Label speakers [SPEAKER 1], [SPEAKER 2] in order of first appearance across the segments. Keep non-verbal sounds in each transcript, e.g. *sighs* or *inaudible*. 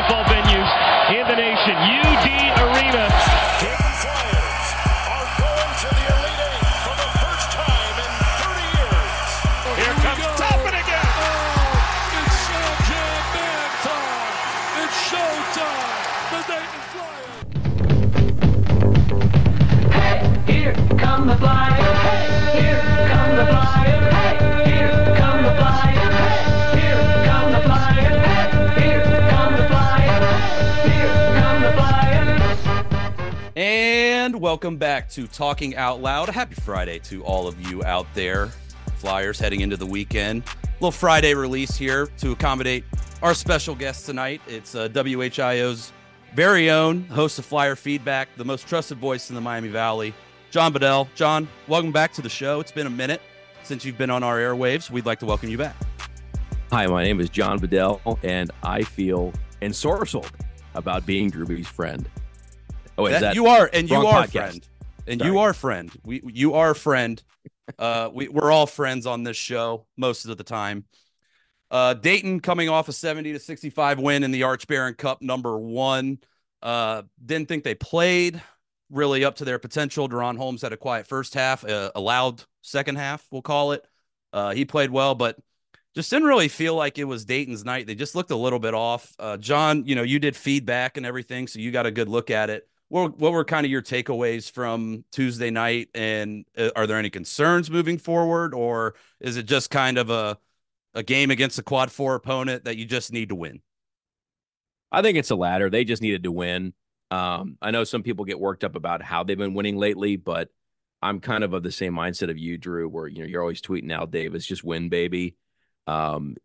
[SPEAKER 1] Basketball venues in the nation, UD Arena.
[SPEAKER 2] Dayton Flyers are going to the Elite Eight for the first time in 30 years.
[SPEAKER 1] Here comes Toppin again.
[SPEAKER 3] Oh, it's Showtime Man time. It's showtime. The Dayton Flyers.
[SPEAKER 4] Hey, here come the Flyers.
[SPEAKER 5] Welcome back to Talking Out Loud. Happy Friday to all of you out there. Flyers heading into the weekend. A Little Friday release here to accommodate our special guest tonight. It's uh, WHIO's very own host of Flyer Feedback, the most trusted voice in the Miami Valley, John Bedell. John, welcome back to the show. It's been a minute since you've been on our airwaves. We'd like to welcome you back.
[SPEAKER 6] Hi, my name is John Bedell, and I feel ensorcelled about being Drewby's friend. Oh,
[SPEAKER 5] That-
[SPEAKER 6] that
[SPEAKER 5] you are, and you are
[SPEAKER 6] podcast.
[SPEAKER 5] friend, and
[SPEAKER 6] Sorry.
[SPEAKER 5] you are friend. We you are a friend. uh, we we're all friends on this show most of the time. Uh, Dayton coming off a seventy to sixty five win in the Arch Baron Cup, number one. Uh, didn't think they played really up to their potential. DaRon Holmes had a quiet first half, uh, a loud second half, we'll call it. Uh, he played well, but just didn't really feel like it was Dayton's night. They just looked a little bit off. Uh, John, you know, you did feedback and everything, so you got a good look at it. What, what were kind of your takeaways from Tuesday night? And uh, are there any concerns moving forward, or is it just kind of a a game against a quad four opponent that you just need to win?
[SPEAKER 6] I think it's the latter. They just needed to win. Um, I know some people get worked up about how they've been winning lately, but I'm kind of of the same mindset of you, Drew, where you know you're always tweeting Al Davis, just win, baby. Um,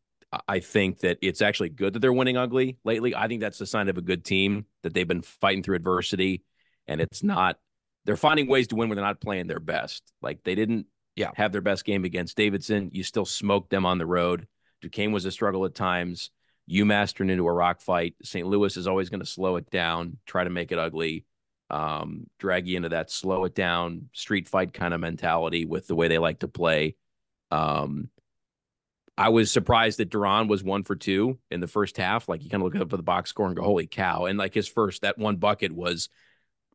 [SPEAKER 6] I- think that it's actually good that they're winning ugly lately. I think that's a sign of a good team that they've been fighting through adversity, and it's not. They're finding ways to win when they're not playing their best. Like they didn't,
[SPEAKER 5] Yeah.
[SPEAKER 6] have their best game against Davidson. You still smoked them on the road. Duquesne was a struggle at times. UMass turned into a rock fight. St. Louis is always going to slow it down, try to make it ugly, um, drag you into that slow it down, street fight kind of mentality with the way they like to play. Um, I was surprised that DaRon was one for two in the first half. Like you kind of look up at the box score and go, holy cow. And like his first, that one bucket was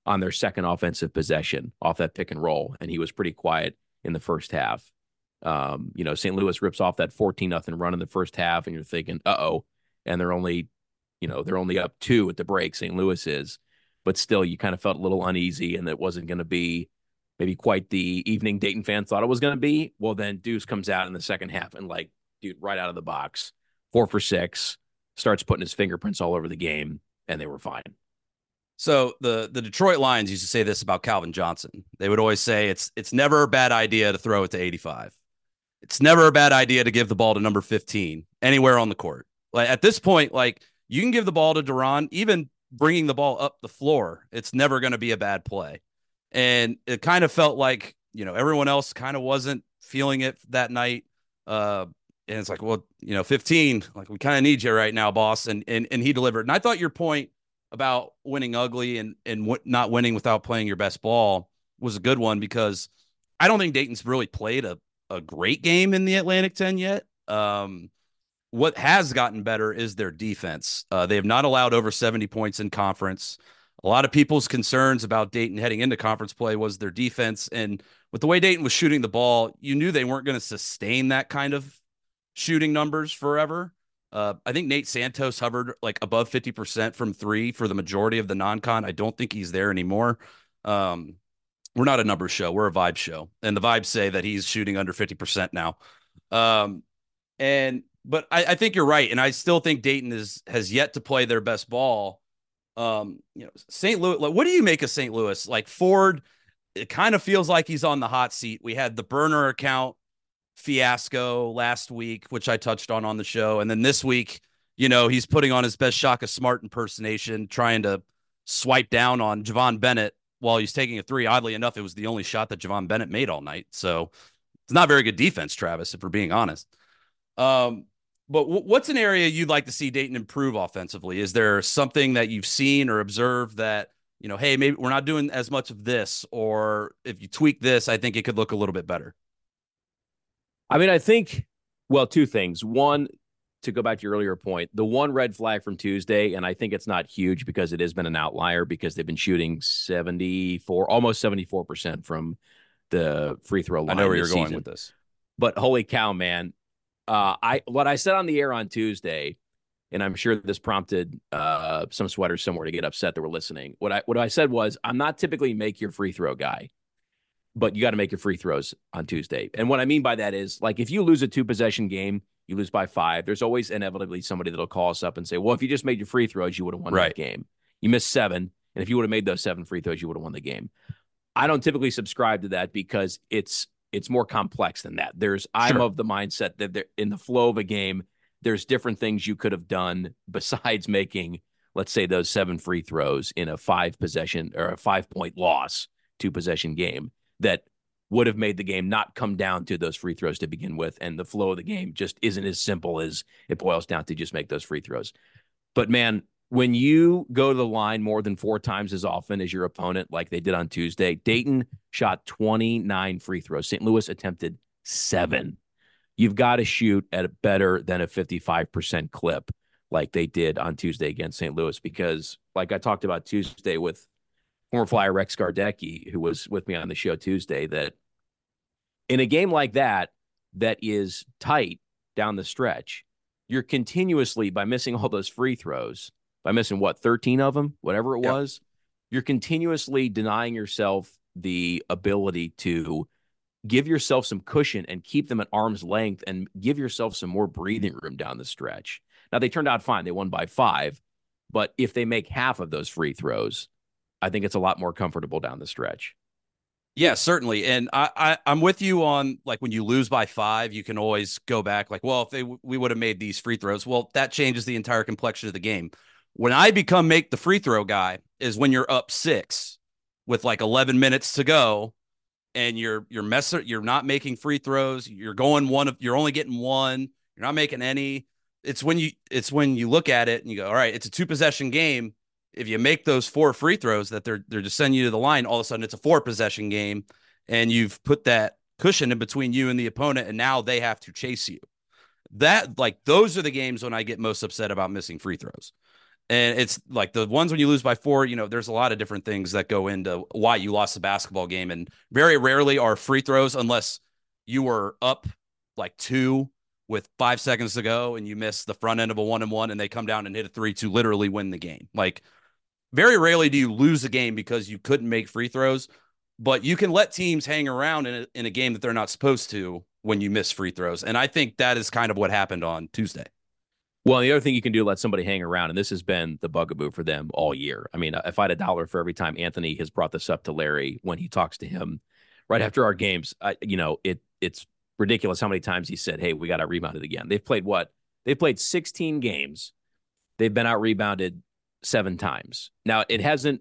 [SPEAKER 6] on their second offensive possession off that pick and roll. And he was pretty quiet in the first half. Um, you know, St. Louis rips off that 14 nothing run in the first half, and you're thinking, uh oh. And they're only, you know, they're only up two at the break, St. Louis is. But still, you kind of felt a little uneasy and it wasn't going to be maybe quite the evening Dayton fans thought it was going to be. Well, then Deuce comes out in the second half and, like, dude, right out of the box, four for six, starts putting his fingerprints all over the game, and they were fine.
[SPEAKER 5] So the the Detroit Lions used to say this about Calvin Johnson. They would always say it's it's never a bad idea to throw it to 85. It's never a bad idea to give the ball to number 15 anywhere on the court. Like at this point, like you can give the ball to DaRon, even bringing the ball up the floor. It's never going to be a bad play. And it kind of felt like you know everyone else kind of wasn't feeling it that night. Uh, and it's like, well, you know, 15, like we kind of need you right now, boss. And and and he delivered. And I thought your point about winning ugly and and w- not winning without playing your best ball was a good one because I don't think Dayton's really played a, a great game in the Atlantic 10 yet. Um, what has gotten better is their defense. Uh, they have not allowed over 70 points in conference. A lot of people's concerns about Dayton heading into conference play was their defense. And with the way Dayton was shooting the ball, you knew they weren't going to sustain that kind of shooting numbers forever. Uh, I think Nate Santos hovered like above 50% from three for the majority of the non con. I don't think he's there anymore. Um, we're not a numbers show, we're a vibe show. And the vibes say that he's shooting under 50% now. Um, and but I, I think you're right. And I still think Dayton is has yet to play their best ball. Um, you know, St. Louis, like, what do you make of St. Louis? Like Ford, it kind of feels like he's on the hot seat. We had the burner account fiasco last week, which I touched on on the show, and then this week, you know, he's putting on his best Shaka Smart impersonation, trying to swipe down on Javon Bennett while he's taking a three. Oddly enough, it was the only shot that Javon Bennett made all night. So it's not very good defense, Travis, if we're being honest. Um, but w- what's an area you'd like to see Dayton improve offensively? Is there something that you've seen or observed that you know, hey, maybe we're not doing as much of this, or if you tweak this, I think it could look a little bit better.
[SPEAKER 6] I mean, I think, well, two things. One, to go back to your earlier point, the one red flag from Tuesday, and I think it's not huge because it has been an outlier because they've been shooting 74, almost 74% from the free throw line.
[SPEAKER 5] I know where you're
[SPEAKER 6] this
[SPEAKER 5] going with this.
[SPEAKER 6] But holy cow, man. Uh, I what I said on the air on Tuesday, and I'm sure this prompted uh, some sweaters somewhere to get upset that were listening. What I what I said was, I'm not typically make your free throw guy, but you got to make your free throws on Tuesday. And what I mean by that is, like, if you lose a two possession game, you lose by five. There's always inevitably somebody that'll call us up and say, "Well, if you just made your free throws, you would have won
[SPEAKER 5] Right.
[SPEAKER 6] that game. You missed seven, and if you would have made those seven free throws, you would have won the game." I don't typically subscribe to that because it's it's more complex than that. There's I'm of the mindset that there, in the flow of a game, there's different things you could have done *laughs* besides making, let's say, those seven free throws in a five possession or a five point loss, two possession game that would have made the game not come down to those free throws to begin with. And the flow of the game just isn't as simple as it boils down to just make those free throws. But man, when you go to the line more than four times as often as your opponent, like they did on Tuesday, Dayton shot 29 free throws. St. Louis attempted seven. You've got to shoot at a better than a 55% clip like they did on Tuesday against St. Louis because, like I talked about Tuesday with former flyer Rex Gardecki, who was with me on the show Tuesday, that in a game like that, that is tight down the stretch, you're continuously, by missing all those free throws, by missing what, 13 of them, whatever it was, you're continuously denying yourself the ability to give yourself some cushion and keep them at arm's length and give yourself some more breathing room down the stretch. Now, they turned out fine. They won by five. But if they make half of those free throws, I think it's a lot more comfortable down the stretch.
[SPEAKER 5] Yeah, certainly. And I, I I'm with you on like when you lose by five, you can always go back like, well, if they we would have made these free throws, well, that changes the entire complexion of the game. When I become make the free throw guy is when you're up six with like 11 minutes to go, and you're you're messing, you're not making free throws, you're going one of, you're only getting one, you're not making any. It's when you it's when you look at it and you go, all right, it's a two possession game if you make those four free throws that they're they're just sending you to the line, all of a sudden it's a four possession game, and you've put that cushion in between you and the opponent, and now they have to chase you. That like those are the games when I get most upset about missing free throws. And it's like the ones when you lose by four, you know, there's a lot of different things that go into why you lost the basketball game. And very rarely are free throws unless you were up like two with five seconds to go and you miss the front end of a one and one and they come down and hit a three to literally win the game. Like very rarely do you lose a game because you couldn't make free throws, but you can let teams hang around in a, in a game that they're not supposed to when you miss free throws. And I think that is kind of what happened on Tuesday.
[SPEAKER 6] Well, the other thing you can do, let somebody hang around, and this has been the bugaboo for them all year. I mean, if I had a dollar for every time Anthony has brought this up to Larry when he talks to him right after our games, I, you know, it it's ridiculous how many times he said, "Hey, we got to rebound it again." They've played what? They've played 16 games. They've been out rebounded seven times. Now, it hasn't,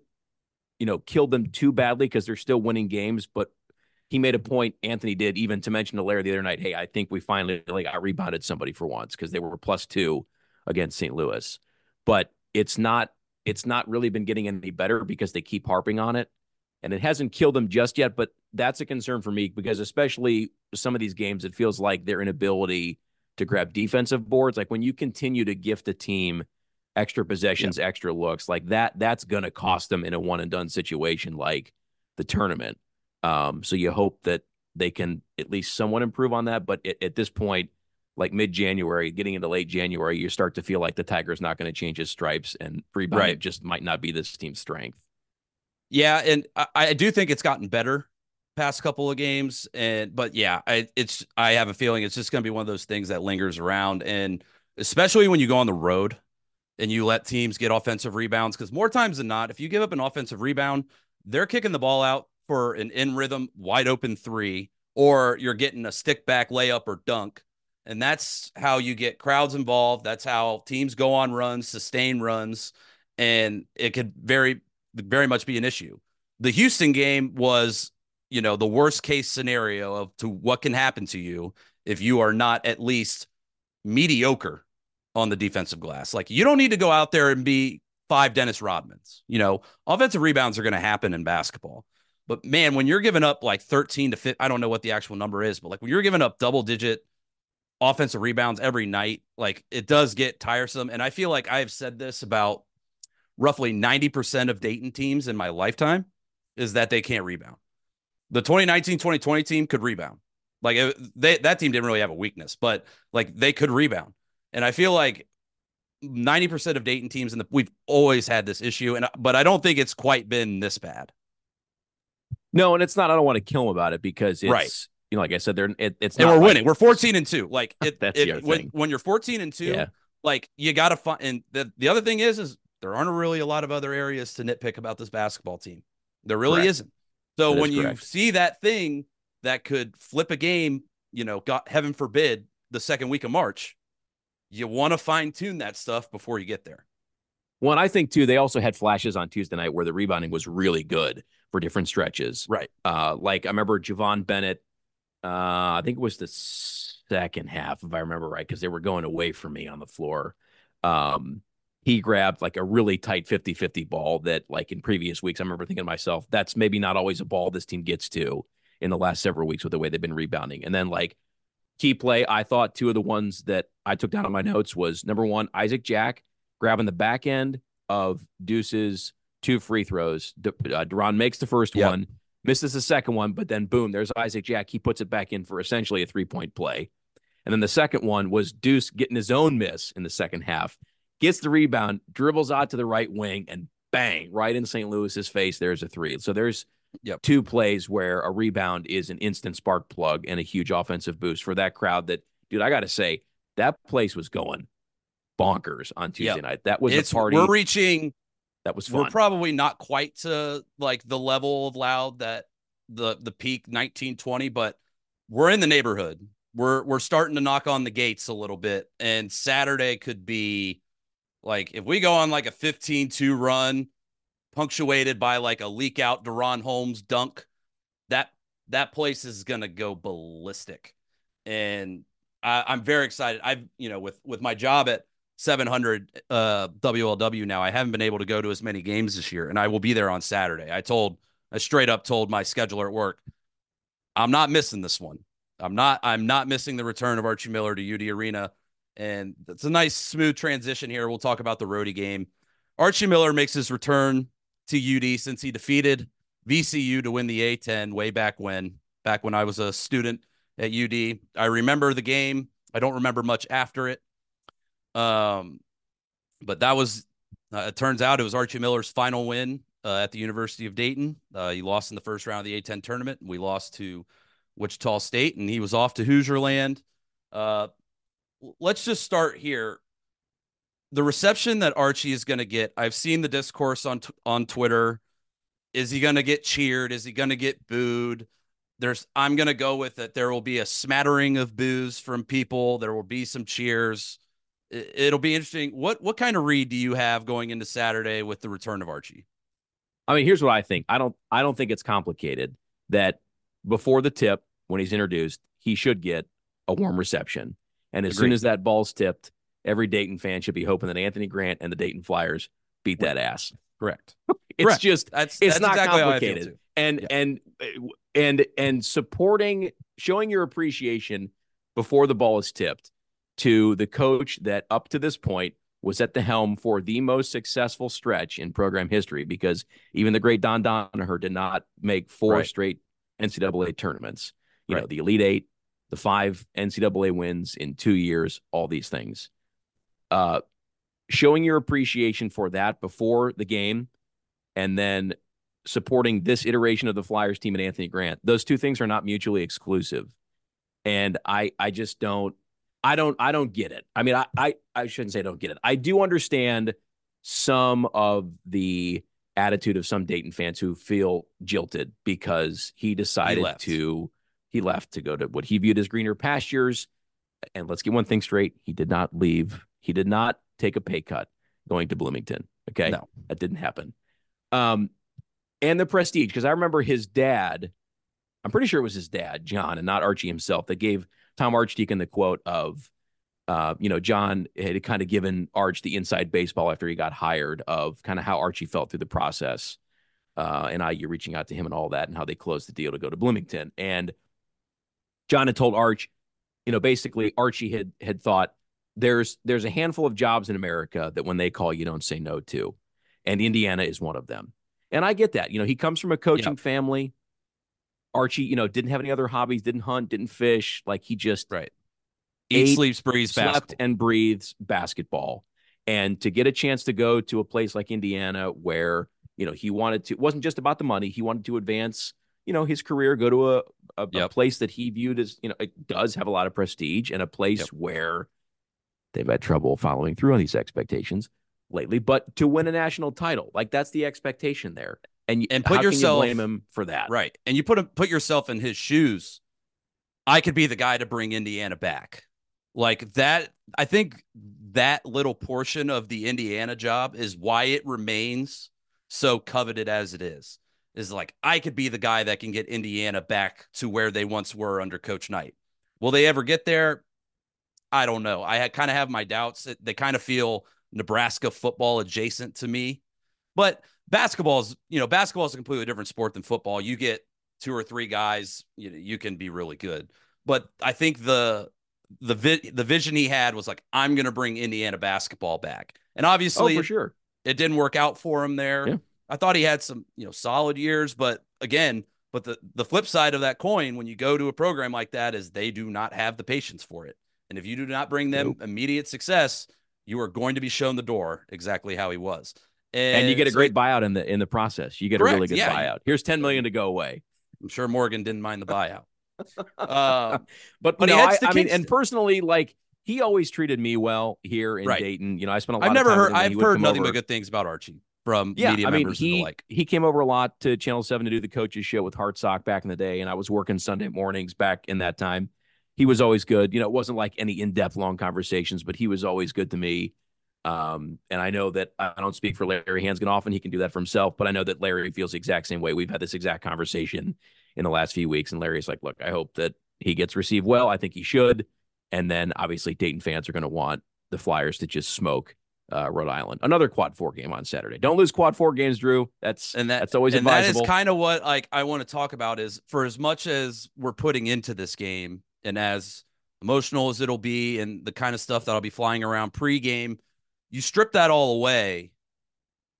[SPEAKER 6] you know, killed them too badly because they're still winning games, but he made a point, Anthony did, even to mention to Larry the other night, hey, I think we finally like I rebounded somebody for once because they were plus two against St. Louis. But it's not it's not really been getting any better because they keep harping on it. And it hasn't killed them just yet, but that's a concern for me because especially some of these games, it feels like their inability to grab defensive boards. Like when you continue to gift a team extra possessions, extra looks, like that, that's gonna cost them in a one and done situation like the tournament. Um, so you hope that they can at least somewhat improve on that. But at, at this point, like mid January, getting into late January, you start to feel like the Tiger's not going to change his stripes and rebound
[SPEAKER 5] Right.
[SPEAKER 6] just might not be this team's strength.
[SPEAKER 5] Yeah, and I, I do think it's gotten better past couple of games, and but yeah, I it's I have a feeling it's just going to be one of those things that lingers around, and especially when you go on the road and you let teams get offensive rebounds, because more times than not, if you give up an offensive rebound, they're kicking the ball out for an in rhythm wide open three, or you're getting a stick back layup or dunk. And that's how you get crowds involved. That's how teams go on runs, sustain runs, and it could very, very much be an issue. The Houston game was, you know, the worst case scenario of to what can happen to you if you are not at least mediocre on the defensive glass. Like you don't need to go out there and be five Dennis Rodmans. You know, offensive rebounds are going to happen in basketball. But man, when you're giving up like 13 to 15, I don't know what the actual number is, but like when you're giving up double digit offensive rebounds every night, like it does get tiresome. And I feel like I've said this about roughly 90% of Dayton teams in my lifetime is that they can't rebound. The 2019 2020 team could rebound. Like they, that team didn't really have a weakness, but like they could rebound. And I feel like 90% of Dayton teams in the we've always had this issue and but I don't think it's quite been this bad.
[SPEAKER 6] No, and it's not. I don't want to kill them about it because it's
[SPEAKER 5] Right.
[SPEAKER 6] you know, like I said, they're it, it's
[SPEAKER 5] And
[SPEAKER 6] not
[SPEAKER 5] we're
[SPEAKER 6] like-
[SPEAKER 5] winning. We're 14 and 2. Like it, *laughs*
[SPEAKER 6] That's
[SPEAKER 5] it-
[SPEAKER 6] the other
[SPEAKER 5] when,
[SPEAKER 6] thing.
[SPEAKER 5] when you're 14 and 2,
[SPEAKER 6] Yeah.
[SPEAKER 5] like you got to find and the, the other thing is is there aren't really a lot of other areas to nitpick about this basketball team. There really
[SPEAKER 6] Correct.
[SPEAKER 5] isn't. So
[SPEAKER 6] That is
[SPEAKER 5] when you see that thing that could flip a game, you know, God heaven forbid, the second week of March, you want to fine tune that stuff before you get there.
[SPEAKER 6] Well, and I think too, they also had flashes on Tuesday night where the rebounding was really good for different stretches.
[SPEAKER 5] Right.
[SPEAKER 6] Uh, like I remember Javon Bennett. Uh, I think it was the second half, if I remember right, because they were going away from me on the floor. Um, he grabbed like a really tight 50 50 ball that, like in previous weeks, I remember thinking to myself, that's maybe not always a ball this team gets to in the last several weeks with the way they've been rebounding. And then, like, key play, I thought two of the ones that I took down on my notes was number one, Isaac Jack grabbing the back end of Deuce's two free throws. De- uh, DaRon makes the first
[SPEAKER 5] Yep.
[SPEAKER 6] one, misses the second one, but then boom, there's Isaac Jack. He puts it back in for essentially a three point play. And then the second one was Deuce getting his own miss in the second half, gets the rebound, dribbles out to the right wing, and bang, right in St. Louis's face, there's a three. So there's
[SPEAKER 5] Yep.
[SPEAKER 6] two plays where a rebound is an instant spark plug and a huge offensive boost for that crowd that, dude, I got to say, that place was going bonkers on Tuesday
[SPEAKER 5] Yep.
[SPEAKER 6] night. That was
[SPEAKER 5] it's
[SPEAKER 6] a party.
[SPEAKER 5] we're reaching
[SPEAKER 6] that was fun.
[SPEAKER 5] we're probably not quite to like the level of loud that the the peak 1920 but we're in the neighborhood we're we're starting to knock on the gates a little bit and saturday could be like if we go on like a 15-2 run punctuated by like a leak out DaRon Holmes dunk that that place is gonna go ballistic and I, I'm very excited I've you know with with my job at 700 uh WLW now. I haven't been able to go to as many games this year and I will be there on Saturday. I told I straight up told my scheduler at work I'm not missing this one. I'm not I'm not missing the return of Archie Miller to UD Arena and it's a nice smooth transition here. We'll talk about the Rhody game. Archie Miller makes his return to UD since he defeated VCU to win the A10 way back when back when I was a student at UD. I remember the game. I don't remember much after it. Um, but that was, uh, it turns out it was Archie Miller's final win uh, at the University of Dayton. Uh, he lost in the first round of the A10 tournament. We lost to Wichita State, and he was off to Hoosier land. Uh, let's just start here. The reception that Archie is going to get, I've seen the discourse on t- on Twitter. Is he going to get cheered? Is he going to get booed? There's, I'm going to go with it. There will be a smattering of boos from people. There will be some cheers it- it'll be interesting. What what kind of read do you have going into Saturday with the return of Archie?
[SPEAKER 6] I mean, here's what I think. I don't I don't think it's complicated that before the tip, when he's introduced, he should get a warm reception. And as soon as that ball's tipped, every Dayton fan should be hoping that Anthony Grant and the Dayton Flyers beat that ass.
[SPEAKER 5] Correct. *laughs*
[SPEAKER 6] It's
[SPEAKER 5] Correct.
[SPEAKER 6] just
[SPEAKER 5] That's
[SPEAKER 6] it's
[SPEAKER 5] that's
[SPEAKER 6] not
[SPEAKER 5] exactly how I feel
[SPEAKER 6] complicated. and
[SPEAKER 5] Yeah.
[SPEAKER 6] and uh, and and supporting showing your appreciation before the ball is tipped to the coach that up to this point was at the helm for the most successful stretch in program history because even the great Don Donoher did not make four
[SPEAKER 5] Right.
[SPEAKER 6] straight NCAA tournaments. You know,
[SPEAKER 5] Right.
[SPEAKER 6] the Elite Eight, the five NCAA wins in two years, all these things. Uh, showing your appreciation for that before the game and then supporting this iteration of the Flyers team and Anthony Grant. Those two things are not mutually exclusive. And I I just don't I don't I don't get it. I mean, I I, I shouldn't say I don't get it. I do understand some of the attitude of some Dayton fans who feel jilted because he decided
[SPEAKER 5] left.
[SPEAKER 6] to He left to go to what he viewed as greener pastures. And let's get one thing straight: he did not leave. He did not take a pay cut going to Bloomington. Okay,
[SPEAKER 5] No.
[SPEAKER 6] that didn't happen. Um, and the prestige because I remember his dad. I'm pretty sure it was his dad, John, and not Archie himself, that gave Tom Archdeacon the quote of, uh, you know, John had kind of given Arch the inside baseball after he got hired of kind of how Archie felt through the process, uh, and IU reaching out to him and all that, and how they closed the deal to go to Bloomington. And John had told Arch, you know, basically Archie had had thought there's there's a handful of jobs in America that when they call you don't say no to, and Indiana is one of them. And I get that. You know, he comes from a coaching family. Archie, you know, didn't have any other hobbies, didn't hunt, didn't fish. Like he just
[SPEAKER 5] Right.
[SPEAKER 6] Ate,
[SPEAKER 5] sleeps, breathes,
[SPEAKER 6] slept
[SPEAKER 5] basketball.
[SPEAKER 6] and breathes basketball. And to get a chance to go to a place like Indiana where, you know, he wanted to, it wasn't just about the money. He wanted to advance, you know, his career, go to a, a, a place that he viewed as, you know, it does have a lot of prestige and a place
[SPEAKER 5] Yep.
[SPEAKER 6] where they've had trouble following through on these expectations lately. But to win a national title, like that's the expectation there. And,
[SPEAKER 5] And put
[SPEAKER 6] can you
[SPEAKER 5] yourself-
[SPEAKER 6] blame him for that.
[SPEAKER 5] Right. And you put him put yourself in his shoes. I could be the guy to bring Indiana back. Like that, I think that little portion of the Indiana job is why it remains so coveted as it is. Is like I could be the guy that can get Indiana back to where they once were under Coach Knight. Will they ever get there? I don't know. I kind of have my doubts. They kind of feel Nebraska football adjacent to me. But basketball is, you know, basketball is a completely different sport than football. You get two or three guys, you know, you can be really good. But I think the the vi- the vision he had was like, I'm going to bring Indiana basketball back, and
[SPEAKER 6] Oh,
[SPEAKER 5] obviously
[SPEAKER 6] for sure.
[SPEAKER 5] it didn't work out for him there.
[SPEAKER 6] Yeah.
[SPEAKER 5] I thought he had some, you know, solid years, but again, but the the flip side of that coin when you go to a program like that is they do not have the patience for it. And if you do not bring them
[SPEAKER 6] Nope.
[SPEAKER 5] immediate success, you are going to be shown the door exactly how he was. And,
[SPEAKER 6] And you get a
[SPEAKER 5] so
[SPEAKER 6] great buyout in the in the process. You get a really good
[SPEAKER 5] yeah.
[SPEAKER 6] buyout. Here's 10 million to go away.
[SPEAKER 5] I'm sure Morgan didn't mind the buyout. Uh, *laughs*
[SPEAKER 6] But,
[SPEAKER 5] But
[SPEAKER 6] no, I, I mean, and personally, like he always treated me well here in
[SPEAKER 5] Right.
[SPEAKER 6] Dayton. You know, I spent a lot.
[SPEAKER 5] I've
[SPEAKER 6] of
[SPEAKER 5] never
[SPEAKER 6] time
[SPEAKER 5] heard I've
[SPEAKER 6] he
[SPEAKER 5] heard nothing
[SPEAKER 6] over.
[SPEAKER 5] but good things about Archie from
[SPEAKER 6] Yeah,
[SPEAKER 5] media
[SPEAKER 6] I mean,
[SPEAKER 5] members and
[SPEAKER 6] he
[SPEAKER 5] the like.
[SPEAKER 6] he came over a lot to Channel Seven to do the coaches show with Hartsock back in the day, and I was working Sunday mornings back in that time. He was always good. You know, it wasn't like any in depth long conversations, but he was always good to me. Um, and I know that I don't speak for Larry Hansgen often. He can do that for himself, but I know that Larry feels the exact same way. We've had this exact conversation in the last few weeks, and Larry's like, "Look, I hope that he gets received well. I think he should." And then obviously Dayton fans are going to want the Flyers to just smoke uh, Rhode Island. Another quad four game on Saturday. Don't lose quad four games, Drew. That's
[SPEAKER 5] and that
[SPEAKER 6] that's always
[SPEAKER 5] and that
[SPEAKER 6] advisable.
[SPEAKER 5] is kind of what like I want to talk about is for as much as we're putting into this game and as emotional as it'll be and the kind of stuff that I'll be flying around pregame, you strip that all away,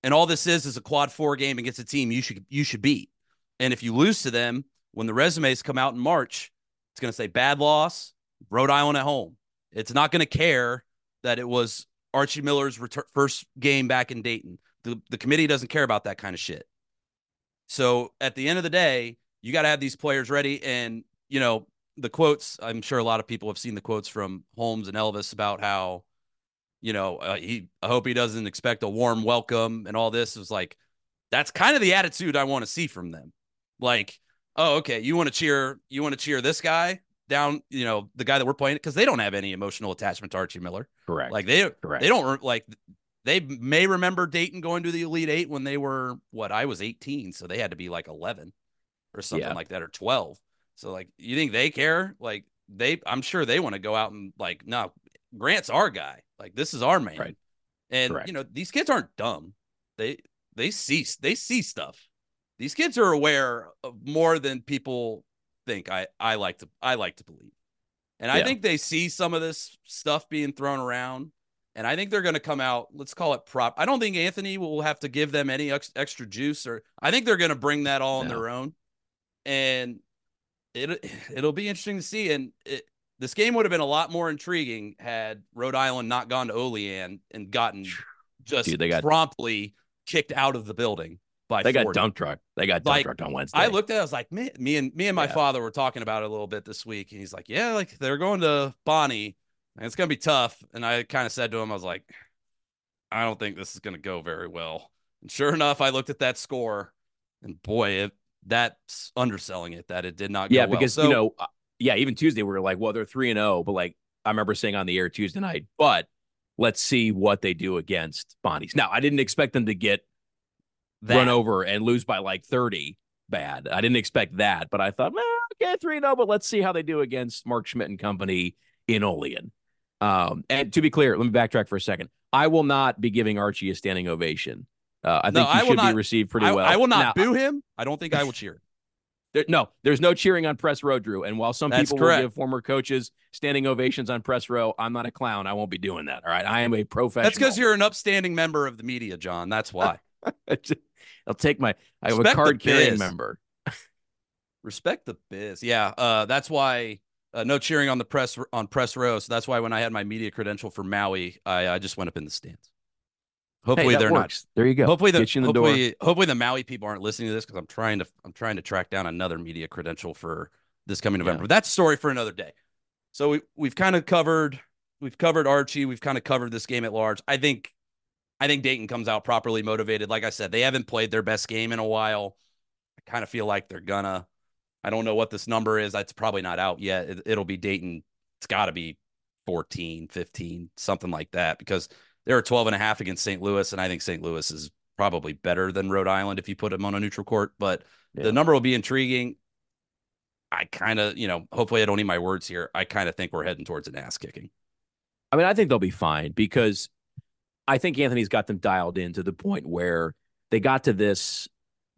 [SPEAKER 5] and all this is is a quad four game against a team you should you should beat. And if you lose to them when the resumes come out in March, it's going to say bad loss, Rhode Island at home. It's not going to care that it was Archie Miller's retur- first game back in Dayton. The the committee doesn't care about that kind of shit. So at the end of the day, you got to have these players ready. And, you know, the quotes, I'm sure a lot of people have seen the quotes from Holmes and Elvis about how, you know, uh, he, I hope he doesn't expect a warm welcome and all this. It was like, that's kind of the attitude I want to see from them. Like, oh, okay, you want to cheer, you want to cheer this guy down, you know, the guy that we're playing because they don't have any emotional attachment to Archie Miller.
[SPEAKER 6] correct.
[SPEAKER 5] Like they,
[SPEAKER 6] correct.
[SPEAKER 5] they don't like they may remember Dayton going to the Elite Eight when they were what I was 18, so they had to be like 11 or something
[SPEAKER 6] Yeah.
[SPEAKER 5] like that or 12. So like, you think they care? Like they, I'm sure they want to go out and like, no, Grant's our guy. Like this is our man.
[SPEAKER 6] Right.
[SPEAKER 5] And
[SPEAKER 6] Correct.
[SPEAKER 5] you know these kids aren't dumb. They they see they see stuff. These kids are aware of more than people think. I I like to I like to believe. And I think they see some of this stuff being thrown around. And I think they're going to come out, let's call it prop. I don't think Anthony will have to give them any ex- extra juice or I think they're going to bring that all on their own. And it *sighs* it'll be interesting to see and it, this game would have been a lot more intriguing had Rhode Island not gone to Olean and gotten just
[SPEAKER 6] Dude, they got-
[SPEAKER 5] promptly kicked out of the building by
[SPEAKER 6] they got
[SPEAKER 5] 40.
[SPEAKER 6] dump truck. They got dump
[SPEAKER 5] Like,
[SPEAKER 6] trucked on Wednesday.
[SPEAKER 5] I looked at it, I was like, me, me and me and my
[SPEAKER 6] Yeah.
[SPEAKER 5] father were talking about it a little bit this week. And he's like, Yeah, like they're going to Bonnie and it's gonna be tough. And I kind of said to him, I was like, I don't think this is gonna go very well. And sure enough, I looked at that score and boy, it that's underselling it that it did not go
[SPEAKER 6] Yeah,
[SPEAKER 5] well.
[SPEAKER 6] because
[SPEAKER 5] So-
[SPEAKER 6] you know, uh, yeah, even Tuesday we were like, well, they're three and zero, but like I remember saying on the air Tuesday night, but let's see what they do against Bonnie's. Now, I didn't expect them to get
[SPEAKER 5] that,
[SPEAKER 6] run over and lose by like thirty. Bad. I didn't expect that, but I thought, well, okay, three and zero, but let's see how they do against Mark Schmidt and company in Olean. Um, and to be clear, let me backtrack for a second. I will not be giving Archie a standing ovation. Uh, I
[SPEAKER 5] No,
[SPEAKER 6] think he
[SPEAKER 5] I
[SPEAKER 6] should
[SPEAKER 5] not-
[SPEAKER 6] be received pretty
[SPEAKER 5] I,
[SPEAKER 6] well.
[SPEAKER 5] I will not
[SPEAKER 6] Now,
[SPEAKER 5] boo him. I don't think I will cheer. *laughs*
[SPEAKER 6] there, no, there's no cheering on press row, Drew. And while some
[SPEAKER 5] That's
[SPEAKER 6] people
[SPEAKER 5] correct.
[SPEAKER 6] will give former coaches standing ovations on press row, I'm not a clown. I won't be doing that. All right. I am a professional.
[SPEAKER 5] That's because you're an upstanding member of the media, John. That's why. *laughs*
[SPEAKER 6] I'll take my. I have
[SPEAKER 5] Respect
[SPEAKER 6] a card carrying member. *laughs*
[SPEAKER 5] Respect the biz. Yeah, uh, that's why uh, no cheering on the press on press row. So that's why when I had my media credential for Maui, I, I just went up in the stands. Hopefully
[SPEAKER 6] hey,
[SPEAKER 5] they're
[SPEAKER 6] works. There you go.
[SPEAKER 5] Hopefully the,
[SPEAKER 6] Get you in the door.
[SPEAKER 5] hopefully hopefully the Maui people aren't listening to this because I'm trying to I'm trying to track down another media credential for this coming November.
[SPEAKER 6] Yeah.
[SPEAKER 5] But that's story for another day. So we we've kind of covered we've covered Archie. We've kind of covered this game at large. I think I think Dayton comes out properly motivated. Like I said, they haven't played their best game in a while. I kind of feel like they're gonna. I don't know what this number is. That's probably not out yet. It, it'll be Dayton. It's got to be 14, 15, something like that because they were 12 and a half against St. Louis. And I think St. Louis is probably better than Rhode Island if you put them on a neutral court. But
[SPEAKER 6] Yeah.
[SPEAKER 5] the number will be intriguing. I kind of, you know, hopefully I don't eat my words here. I kind of think we're heading towards an ass kicking.
[SPEAKER 6] I mean, I think they'll be fine because I think Anthony's got them dialed in to the point where they got to this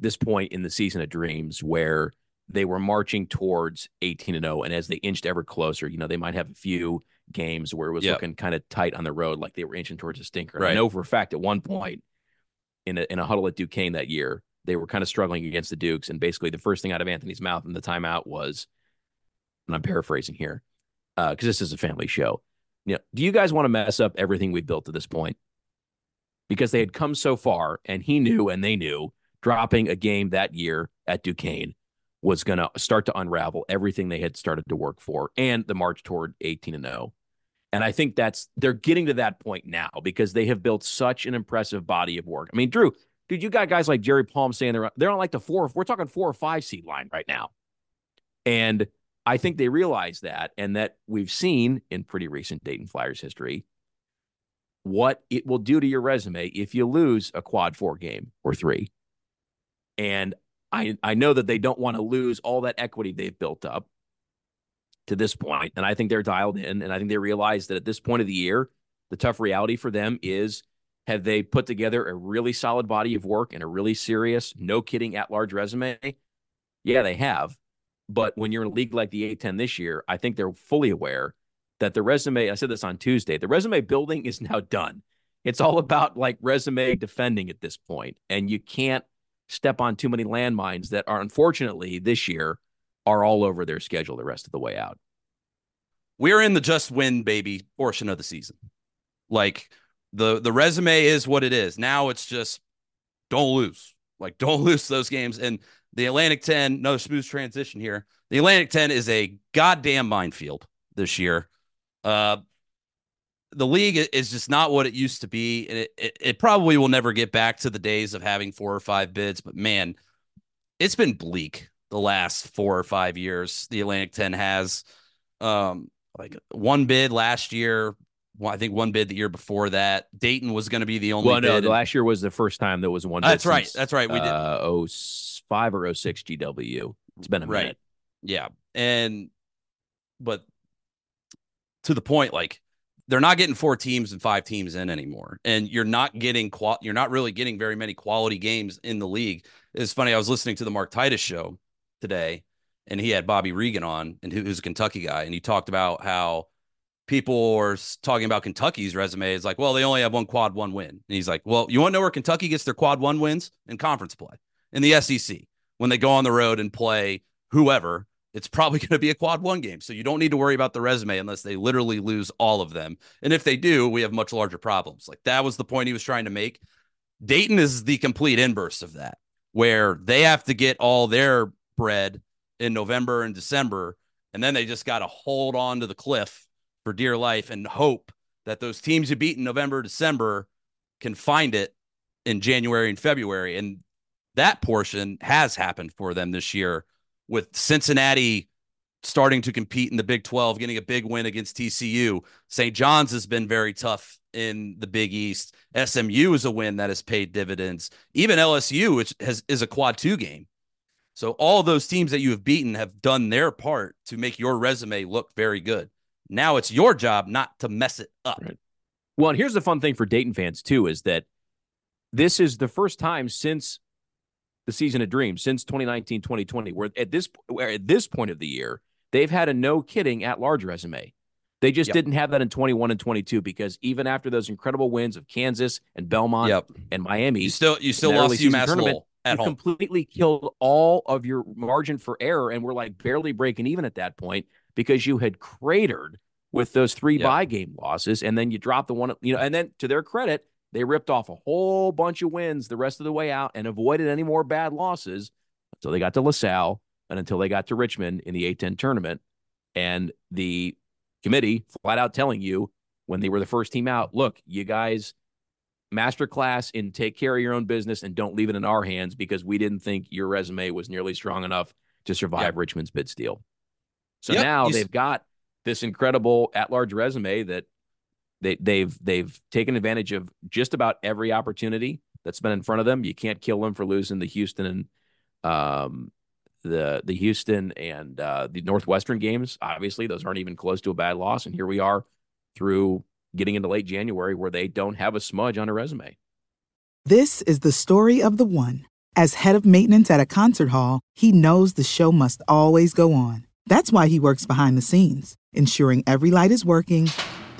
[SPEAKER 6] this point in the season of dreams where they were marching towards 18 and 0 and as they inched ever closer, you know, they might have a few games where it was
[SPEAKER 5] Yep.
[SPEAKER 6] looking kind of tight on the road like they were inching towards a stinker. And I know for a fact at one point in a in a huddle at Duquesne that year, they were kind of struggling against the Dukes and basically the first thing out of Anthony's mouth in the timeout was and I'm paraphrasing here uh, because this is a family show. You know, do you guys want to mess up everything we've built to this point? Because they had come so far, and he knew and they knew dropping a game that year at Duquesne was going to start to unravel everything they had started to work for and the march toward 18 and 0. And I think that's they're getting to that point now because they have built such an impressive body of work. I mean, Drew, dude, you got guys like Jerry Palm saying they're they're on like the four, we're talking four or five seed line right now. And I think they realize that, and that we've seen in pretty recent Dayton Flyers history what it will do to your resume if you lose a quad four game or three. And I I know that they don't want to lose all that equity they've built up to this point, and I think they're dialed in, and I think they realize that at this point of the year, the tough reality for them is have they put together a really solid body of work and a really serious, no kidding, at large resume? Yeah, they have. But when you're in a league like the A10 this year, I think they're fully aware that the resume, I said this on Tuesday, the resume building is now done. It's all about like resume defending at this point, And you can't step on too many landmines that are unfortunately this year are all over their schedule the rest of the way out.
[SPEAKER 5] We're in the just win baby portion of the season. Like the the resume is what it is. Now it's just don't lose. Like *laughs* don't lose those games. And the Atlantic 10, another smooth transition here. The Atlantic 10 is a goddamn minefield this year. Uh the league is just not what it used to be. And it, it, it probably will never get back to the days of having four or five bids, but man, it's been bleak the last four or five years. The Atlantic 10 has um like one bid last year. Well, I think one bid the year before that. Dayton was going to be the only
[SPEAKER 6] well, no, last year was the first time there was one.
[SPEAKER 5] That's right.
[SPEAKER 6] since,
[SPEAKER 5] That's right. We did.
[SPEAKER 6] uh, 05 or 06 GW. It's been a
[SPEAKER 5] Right.
[SPEAKER 6] minute.
[SPEAKER 5] Yeah. And but to the point, like they're not getting four teams and five teams in anymore. And you're not getting qual you're not really getting very many quality games in the league. It's funny, I was listening to the Mark Titus show today, and he had Bobby Regan on, and who- who's a Kentucky guy, and he talked about how people are talking about Kentucky's resume is like, well, they only have one quad one win. And he's like, well, you want to know where Kentucky gets their quad one wins? In conference play in the SEC. When they go on the road and play whoever, it's probably *laughs* going to be a quad one game. So you don't need to worry about the resume unless they literally lose all of them. And if they do, we have much larger problems. Like that was the point he was trying to make. Dayton is the complete inverse of that, where they have to get all their bread in November and December. And then they just got to hold on to the cliff for dear life and hope that those teams you beat in November, December can find it in January and February. And that portion has happened for them this year with Cincinnati starting to compete in the Big 12, getting a big win against TCU. St. John's has been very tough in the Big East. SMU is a win that has paid dividends. Even LSU, which has is a quad two game. So all those teams that you have beaten have done their part to make your resume look very good. Now it's your job not to mess it up.
[SPEAKER 6] Right. Well, and here's the fun thing for Dayton fans too is that this is the first time since the season of dreams, since 2019, 2020, where at this where at this point of the year, they've had a no kidding at large resume. They just
[SPEAKER 5] Yep.
[SPEAKER 6] didn't have that in 21 and 22 because even after those incredible wins of Kansas and Belmont
[SPEAKER 5] Yep.
[SPEAKER 6] and Miami,
[SPEAKER 5] You still you still lost
[SPEAKER 6] season
[SPEAKER 5] UMass Lowell at
[SPEAKER 6] you
[SPEAKER 5] home.
[SPEAKER 6] completely killed all of your margin for error and were like barely breaking even at that point because you had cratered with those three
[SPEAKER 5] Yeah.
[SPEAKER 6] buy game losses and then you dropped the one you know and then to their credit they ripped off a whole bunch of wins the rest of the way out and avoided any more bad losses until they got to LaSalle and until they got to Richmond in the A10 tournament and the committee flat out telling you when they were the first team out look you guys masterclass in take care of your own business and don't leave it in our hands because we didn't think your resume was nearly strong enough to survive
[SPEAKER 5] Yep.
[SPEAKER 6] Richmond's bid steal. So
[SPEAKER 5] Yep,
[SPEAKER 6] now they've got this incredible at-large resume that they they've they've taken advantage of just about every opportunity that's been in front of them. You can't kill them for losing the Houston and um the the Houston and uh, the Northwestern games. Obviously, those aren't even close to a bad loss, and here we are through getting into late January where they don't have a smudge on a resume.
[SPEAKER 7] This is the story of the one. As head of maintenance at a concert hall, he knows the show must always go on. That's why he works behind the scenes, ensuring every light is working,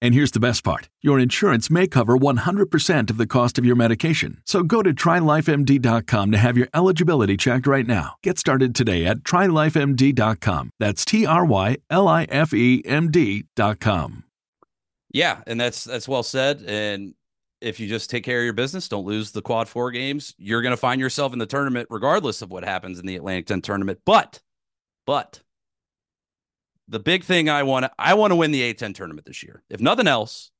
[SPEAKER 8] And here's the best part your insurance may cover 100% of the cost of your medication. So go to trylifemd.com to have your eligibility checked right now. Get started today at trylifemd.com. That's T R Y L I F E M D.com.
[SPEAKER 5] Yeah, and that's that's well said. And if you just take care of your business, don't lose the quad four games, you're going to find yourself in the tournament regardless of what happens in the Atlantic 10 tournament. But, but the big thing I want to I want to win the A10 tournament this year. If nothing else,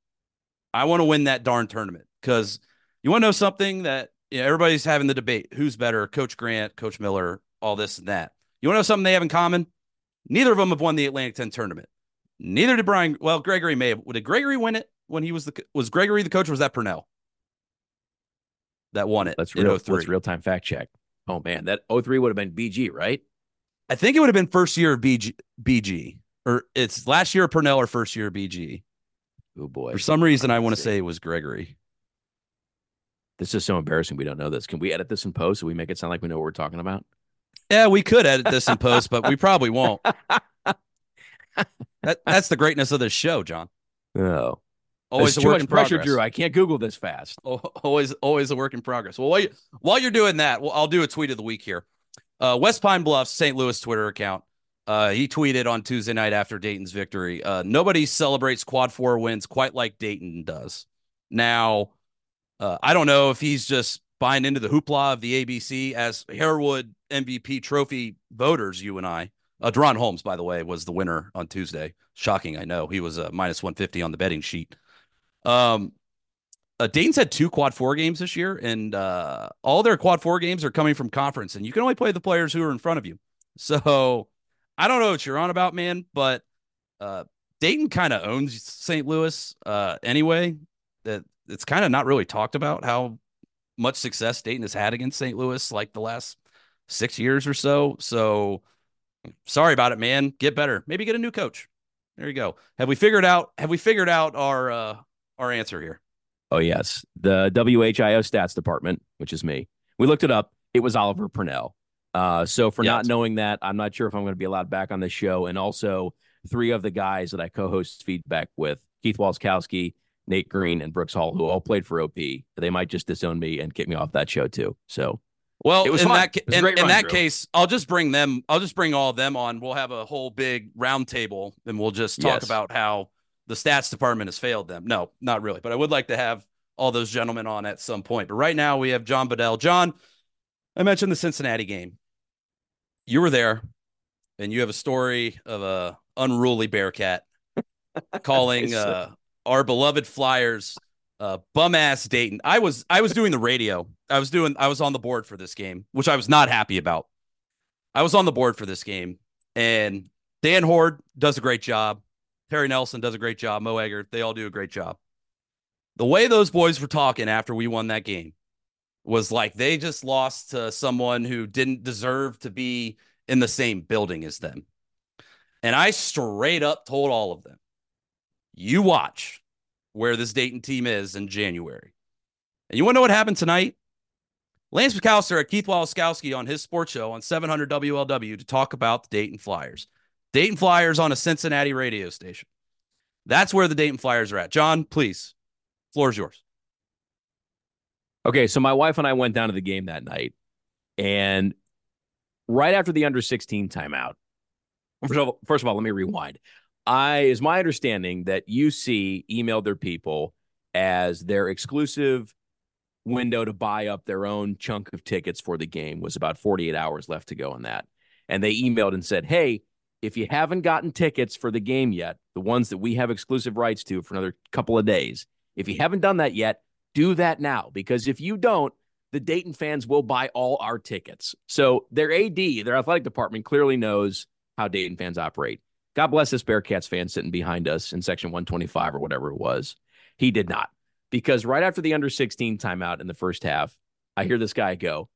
[SPEAKER 5] I want to win that darn tournament because you want to know something that you know, everybody's having the debate: who's better, Coach Grant, Coach Miller, all this and that. You want to know something they have in common? Neither of them have won the Atlantic 10 tournament. Neither did Brian. Well, Gregory may have. Did Gregory win it when he was the was Gregory the coach? Or was that Purnell that won it?
[SPEAKER 6] That's real.
[SPEAKER 5] 03?
[SPEAKER 6] That's real time fact check. Oh man, that 03 would have been BG, right?
[SPEAKER 5] I think it would have been first year of BG, BG or it's last year of Purnell or first year of BG.
[SPEAKER 6] Oh boy.
[SPEAKER 5] For some reason, I want to say it was Gregory.
[SPEAKER 6] This is so embarrassing. We don't know this. Can we edit this in post so we make it sound like we know what we're talking about?
[SPEAKER 5] Yeah, we could edit this in post, but we probably won't. *laughs* That, that's the greatness of this show, John.
[SPEAKER 6] Oh,
[SPEAKER 5] Always
[SPEAKER 6] There's
[SPEAKER 5] a
[SPEAKER 6] too
[SPEAKER 5] work
[SPEAKER 6] much
[SPEAKER 5] in
[SPEAKER 6] pressure,
[SPEAKER 5] progress.
[SPEAKER 6] Drew. I can't Google this fast.
[SPEAKER 5] Al- always always a work in progress. Well, while, you, while you're doing that, well, I'll do a tweet of the week here. Uh, West Pine Bluffs St. Louis Twitter account. Uh, he tweeted on Tuesday night after Dayton's victory. Uh, nobody celebrates quad four wins quite like Dayton does. Now, uh, I don't know if he's just buying into the hoopla of the ABC as Harewood MVP trophy voters, you and I. Uh, DaRon Holmes, by the way, was the winner on Tuesday. Shocking, I know. He was a minus 150 on the betting sheet. Um, uh, Dayton's had two quad four games this year, and uh, all their quad four games are coming from conference, and you can only play the players who are in front of you. So I don't know what you're on about, man, but uh, Dayton kind of owns St. Louis uh, anyway. That it's kind of not really talked about how much success Dayton has had against St. Louis like the last six years or so. So sorry about it, man. Get better. Maybe get a new coach. There you go. Have we figured out? Have we figured out our uh, our answer here?
[SPEAKER 6] Oh yes, the WHIO stats department, which is me. We looked it up. It was Oliver Purnell. Uh, so for
[SPEAKER 5] Yeah,
[SPEAKER 6] not knowing that, I'm not sure if I'm going to be allowed back on this show. And also, three of the guys that I co-host feedback with, Keith Waleskowski, Nate Green, and Brooks Hall, who all played for OP, they might just disown me and kick me off that show too. So
[SPEAKER 5] Well,
[SPEAKER 6] It was
[SPEAKER 5] in
[SPEAKER 6] fun.
[SPEAKER 5] that in, in that case, I'll just bring them. I'll just bring all of them on. We'll have a whole big round table, and we'll just talk
[SPEAKER 6] Yes.
[SPEAKER 5] about how the stats department has failed them. No, not really, but I would like to have all those gentlemen on at some point. But right now, we have John Bedell. John, I mentioned the Cincinnati game. You were there, and you have a story of a unruly Bearcat *laughs* calling uh, our beloved Flyers uh, bum ass Dayton. I was I was doing the radio. I was doing I was on the board for this game, which I was not happy about. I was on the board for this game, and Dan Hoard does a great job. Terry Nelson does a great job. Mo Egger, they all do a great job. The way those boys were talking after we won that game was like they just lost to someone who didn't deserve to be in the same building as them. And I straight up told all of them, you watch where this Dayton team is in January. And you want to know what happened tonight? Lance McAllister had Keith Waleskowski on his sports show on 700 WLW to talk about the Dayton Flyers. Dayton Flyers on a Cincinnati radio station. That's where the Dayton Flyers are at. John, please, floor is yours.
[SPEAKER 6] Okay, so my wife and I went down to the game that night, and right after the under 16 timeout, first of all, first of all let me rewind. I is my understanding that UC emailed their people as their exclusive window to buy up their own chunk of tickets for the game was about 48 hours left to go on that. And they emailed and said, "Hey, if you haven't gotten tickets for the game yet, the ones that we have exclusive rights to for another couple of days, if you haven't done that yet, do that now because if you don't, the Dayton fans will buy all our tickets. So their AD, their athletic department clearly knows how Dayton fans operate. God bless this Bearcats fan sitting behind us in section 125 or whatever it was. He did not. Because right after the under 16 timeout in the first half, I hear this guy go,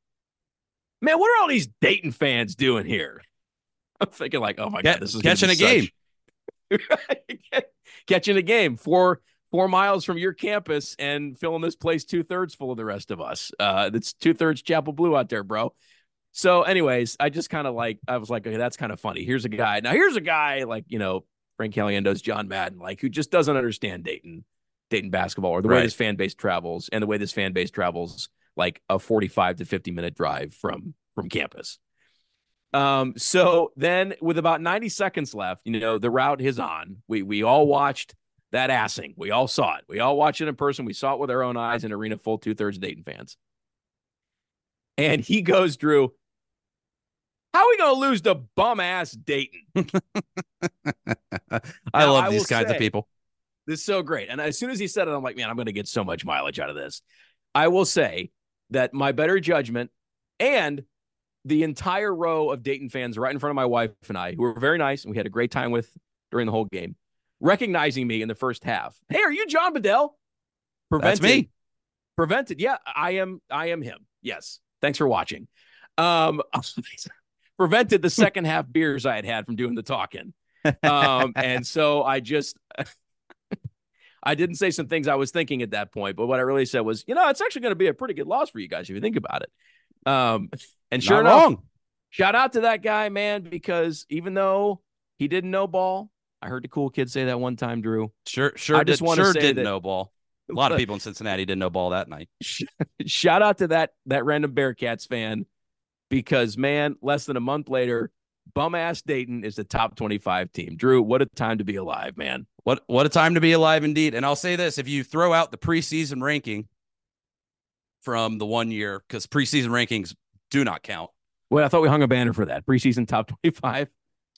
[SPEAKER 6] Man, what are all these Dayton fans doing here? I'm thinking, like, oh my
[SPEAKER 5] Get-
[SPEAKER 6] God, this is
[SPEAKER 5] catching a
[SPEAKER 6] such- *laughs* catching a game four four miles from your campus and filling this place two thirds full of the rest of us. Uh, it's two thirds Chapel Blue out there, bro. So, anyways, I just kind of like I was like, okay, that's kind of funny. Here's a guy. Now, here's a guy like you know Frank Caliendo's John Madden, like who just doesn't understand Dayton, Dayton basketball, or the way this fan base travels, and the way this fan base travels like a 45 to 50 minute drive from from campus. Um, so then with about 90 seconds left, you know, the route is on. We we all watched that assing. We all saw it. We all watched it in person. We saw it with our own eyes in arena full two-thirds Dayton fans. And he goes, Drew, how are we gonna lose to bum ass Dayton? *laughs*
[SPEAKER 5] I
[SPEAKER 6] Now,
[SPEAKER 5] love
[SPEAKER 6] I
[SPEAKER 5] these kinds of people.
[SPEAKER 6] This is so great. And as soon as he said it, I'm like, man, I'm going to get so much mileage out of this. I will say that my better judgment and the entire row of Dayton fans right in front of my wife and I, who were very nice and we had a great time with during the whole game, recognizing me in the first half. Hey, are you John Bedell? Prevented.
[SPEAKER 5] That's me.
[SPEAKER 6] Prevented. Yeah, I am. I am him. Yes. Thanks for watching. Um, *laughs* prevented the second half beers I had had from doing the talking. Um, *laughs* and so I just *laughs* I didn't say some things I was thinking at that point, but what I really said was, you know, it's actually going to be a pretty good loss for you guys if you think about it. Um, and sure
[SPEAKER 5] Not
[SPEAKER 6] enough,
[SPEAKER 5] wrong.
[SPEAKER 6] shout out to that guy, man, because even though he didn't know ball, I heard the cool kid say that one time, Drew.
[SPEAKER 5] Sure, sure.
[SPEAKER 6] I just
[SPEAKER 5] did,
[SPEAKER 6] wanna
[SPEAKER 5] sure
[SPEAKER 6] say
[SPEAKER 5] didn't
[SPEAKER 6] that-
[SPEAKER 5] know ball. A lot of people in Cincinnati didn't know ball that night. *laughs*
[SPEAKER 6] shout out to that that random Bearcats fan because man, less than a month later, bum ass Dayton is the top 25 team. Drew, what a time to be alive, man.
[SPEAKER 5] What what a time to be alive indeed. And I'll say this: if you throw out the preseason ranking from the one year, because preseason rankings do not count.
[SPEAKER 6] Well, I thought we hung a banner for that preseason top *laughs* 25.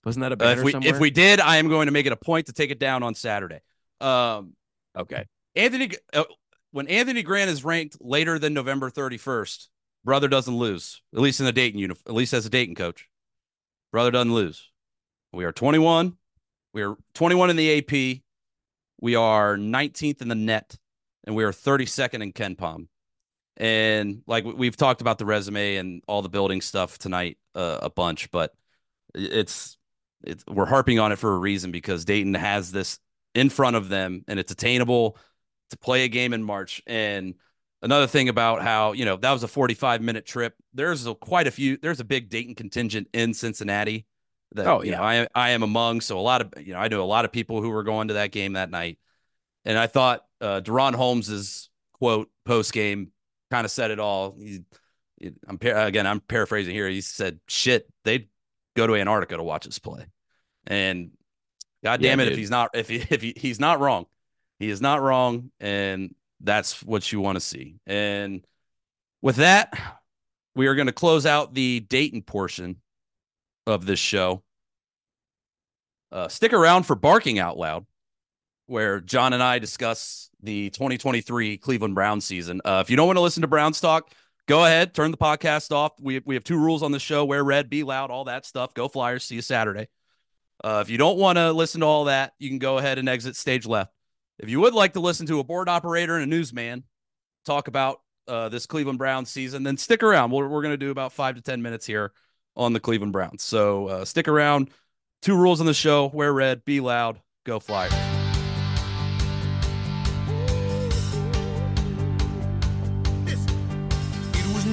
[SPEAKER 6] Wasn't that a
[SPEAKER 5] Uh,
[SPEAKER 6] banner
[SPEAKER 5] if we
[SPEAKER 6] somewhere?
[SPEAKER 5] if we did, I am going to make it a point to take it down on Saturday. Um,
[SPEAKER 6] okay.
[SPEAKER 5] Anthony, uh, when Anthony Grant is ranked later than November 31st, brother doesn't lose. At least in the Dayton uniform, at least as a Dayton coach, brother doesn't lose. We are 21. We are 21 in the AP. We are 19th in the net, and we are 32nd in KenPom. And like we- we've talked about the resume and all the building stuff tonight uh, a bunch, but it's it's we're harping on it for a reason because Dayton has this in front of them and it's attainable to play a game in March. And another thing about how, you know, that was a 45 minute trip. There's a, quite a few, there's a big Dayton contingent in Cincinnati that,
[SPEAKER 6] Oh,
[SPEAKER 5] you
[SPEAKER 6] yeah.
[SPEAKER 5] know, I, I am among. So a lot of, you know, I know a lot of people who were going to that game that night. And I thought uh, DaRon Holmes's quote post game kind of said it all. He, I'm again, I'm paraphrasing here. He said, "Shit, they'd go to Antarctica to watch us play," and God
[SPEAKER 6] Yeah,
[SPEAKER 5] damn it, if he's not, if he, if he, he's not wrong, he is not wrong, and that's what you want to see. And with that, we are going to close out the Dayton portion of this show. Uh, stick around for barking out loud, where John and I discuss the 2023 Cleveland Browns season. Uh, if you don't want to listen to Browns talk, go ahead, turn the podcast off. We we have two rules on the show: wear red, be loud, all that stuff. Go Flyers! See you Saturday. Uh, if you don't want to listen to all that, you can go ahead and exit stage left. If you would like to listen to a board operator and a newsman talk about uh, this Cleveland Browns season, then stick around. We're, we're going to do about five to 10 minutes here on the Cleveland Browns. So uh, stick around. Two rules on the show wear red, be loud, go Flyers.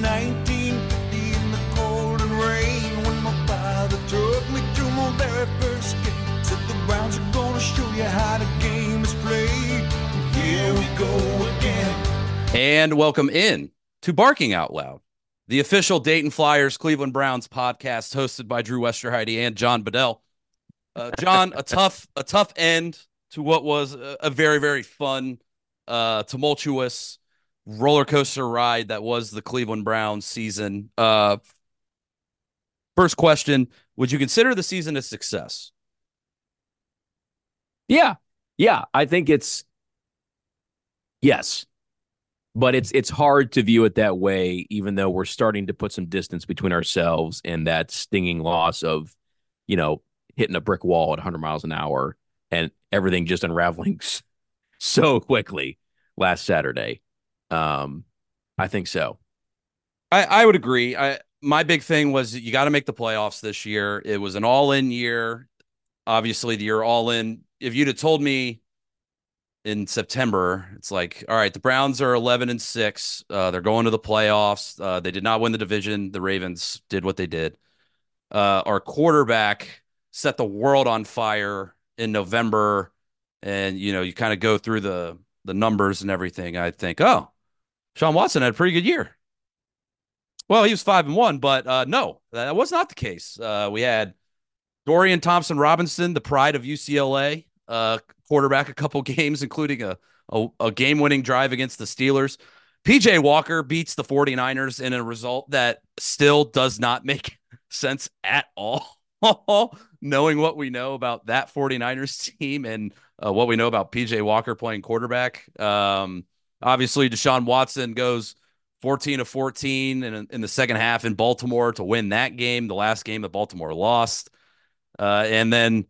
[SPEAKER 9] 1950 in the cold and rain when my father took me to my very first game. Said the Browns are gonna show you how the game is played. Here we go again.
[SPEAKER 5] And welcome in to Barking Out Loud, the official Dayton Flyers Cleveland Browns podcast hosted by Drew Westerheide and John Bedell. Uh, John, a *laughs* tough, a tough end to what was a, a very, very fun, uh, tumultuous roller coaster ride that was the Cleveland Browns season. Uh, first question: Would you consider the season a success?
[SPEAKER 6] Yeah. Yeah. I think it's yes. But it's it's hard to view it that way, even though we're starting to put some distance between ourselves and that stinging loss of, you know, hitting a brick wall at 100 miles an hour and everything just unraveling *laughs* so quickly last Saturday. Um, I think so.
[SPEAKER 5] I, I would agree. I my big thing was you got to make the playoffs this year. It was an all in year. Obviously, the year all in. If you'd have told me in September, it's like, all right, the Browns are eleven and six. Uh, they're going to the playoffs. Uh, they did not win the division. The Ravens did what they did. Uh, our quarterback set the world on fire in November, and you know you kind of go through the the numbers and everything. I think, oh, Sean Watson had a pretty good year. Well, he was five and one, but uh, no, that was not the case. Uh, we had Dorian Thompson Robinson, the pride of UCLA, uh, quarterback a couple *laughs* games, including a, a, a game winning drive against the Steelers. PJ Walker beats the 49ers in a result that still does not *laughs* make sense at all. *laughs* Knowing what we know about that 49ers team and uh, what we know about PJ Walker playing quarterback. Um, obviously, Deshaun Watson goes 14 to 14 in, in the second half in Baltimore to win that game, the last game that Baltimore lost. Uh, and then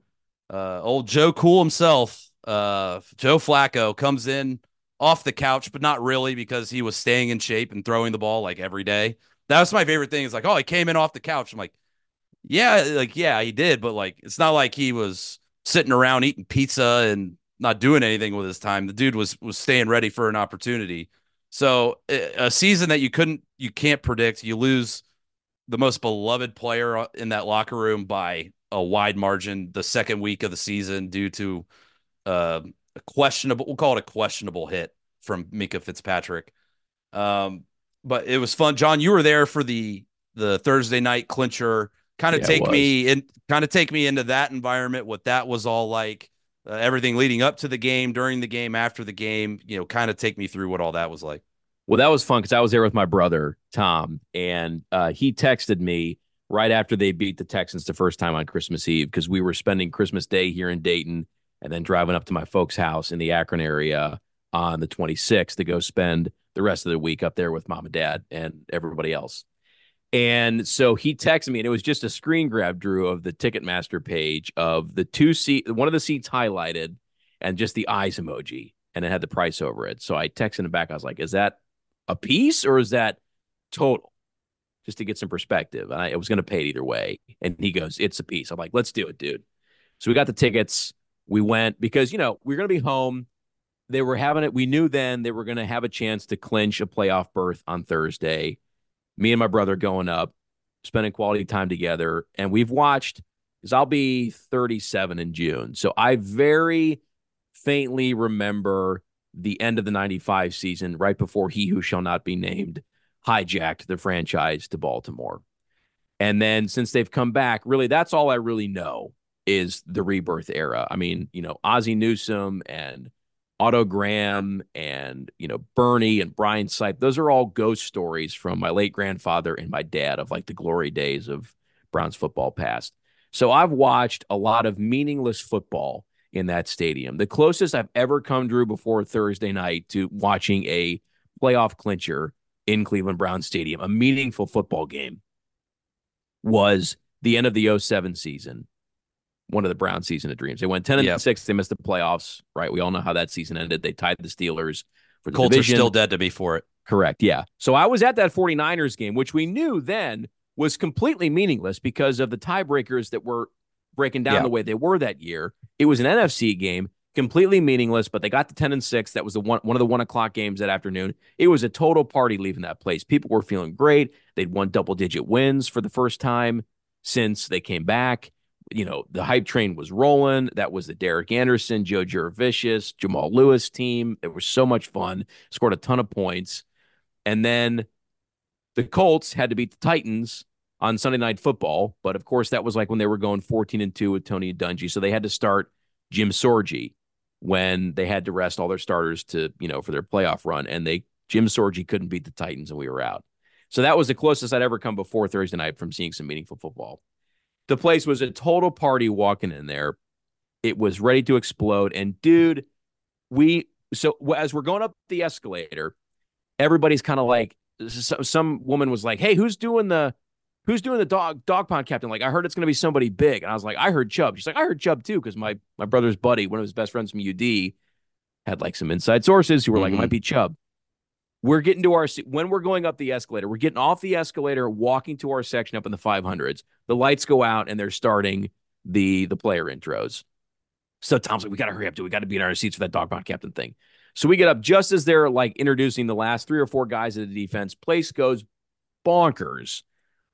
[SPEAKER 5] uh, old Joe Cool himself, uh, Joe Flacco, comes in off the couch, but not really because he was staying in shape and throwing the ball like every day. That was my favorite thing. Is like, oh, he came in off the couch. I'm like, yeah, like yeah, he did, but like it's not like he was sitting around eating pizza and not doing anything with his time. The dude was was staying ready for an opportunity. So a season that you couldn't, you can't predict. You lose the most beloved player in that locker room by a wide margin the second week of the season due to uh, a questionable, we'll call it a questionable hit from Minkah Fitzpatrick. Um, but it was fun. John, you were there for the the Thursday night clincher Kind of
[SPEAKER 6] Yeah,
[SPEAKER 5] take me in, kind of take me into that environment, what that was all like, uh, everything leading up to the game, during the game, after the game. You know, kind of take me through what all that was like.
[SPEAKER 6] Well, that was fun because I was there with my brother Tom, and uh, he texted me right after they beat the Texans the first time on Christmas Eve because we were spending Christmas Day here in Dayton, and then driving up to my folks' house in the Akron area on the 26th to go spend the rest of the week up there with mom and dad and everybody else. And so he texted me, and it was just a screen grab, Drew, of the Ticketmaster page of the two seat, one of the seats highlighted, and just the eyes emoji, and it had the price over it. So I texted him back. I was like, "Is that a piece or is that total?" Just to get some perspective. And I, I was going to pay it either way. And he goes, "It's a piece." I'm like, "Let's do it, dude." So we got the tickets. We went because you know we are going to be home. They were having it. We knew then they were going to have a chance to clinch a playoff berth on Thursday me and my brother going up, spending quality time together. And we've watched, because I'll be 37 in June. So I very faintly remember the end of the 95 season, right before he who shall not be named hijacked the franchise to Baltimore. And then since they've come back, really, that's all I really know is the rebirth era. I mean, you know, Ozzie Newsome and Otto Graham and you know Bernie and Brian Sipe. Those are all ghost stories from my late grandfather and my dad of like the glory days of Browns football past. So I've watched a lot of meaningless football in that stadium. The closest I've ever come Drew before Thursday night to watching a playoff clincher in Cleveland Brown Stadium, a meaningful football game, was the end of the 07 season one of the Brown season of dreams. They went 10 and
[SPEAKER 5] Yep.
[SPEAKER 6] 6. They missed the playoffs, right? We all know how that season ended. They tied the Steelers for the
[SPEAKER 5] Colts are still dead to me for it.
[SPEAKER 6] Correct. Yeah. So I was at that 49ers game, which we knew then was completely meaningless because of the tiebreakers that were breaking down
[SPEAKER 5] Yeah.
[SPEAKER 6] the way they were that year. It was an NFC game, completely meaningless, but they got to 10 and 6. That was the one one of the one o'clock games that afternoon. It was a total party leaving that place. People were feeling great. They'd won double digit wins for the first time since they came back. You know, the hype train was rolling. That was the Derek Anderson, Joe Jurevicius, Jamal Lewis team. It was so much fun. Scored a ton of points. And then the Colts had to beat the Titans on Sunday Night Football. But of course, that was like when they were going 14 and 2 with Tony Dungy. So they had to start Jim Sorgi when they had to rest all their starters to, you know, for their playoff run. And they Jim Sorgi couldn't beat the Titans and we were out. So that was the closest I'd ever come before Thursday night from seeing some meaningful football. The place was a total party walking in there. It was ready to explode. And dude, we so as we're going up the escalator, everybody's kind of like so, some woman was like, "Hey, who's doing the who's doing the dog dog pound captain?" Like, I heard it's going to be somebody big, and I was like, "I heard Chubb." She's like, "I heard Chubb too," because my my brother's buddy, one of his best friends from UD, had like some inside sources who were like, "It might mm-hmm. be Chubb." We're getting to our when we're going up the escalator. We're getting off the escalator, walking to our section up in the 500s. The lights go out, and they're starting the the player intros. So Tom's like, "We got to hurry up, dude. We got to be in our seats for that dog pound captain thing." So we get up just as they're like introducing the last three or four guys of the defense. Place goes bonkers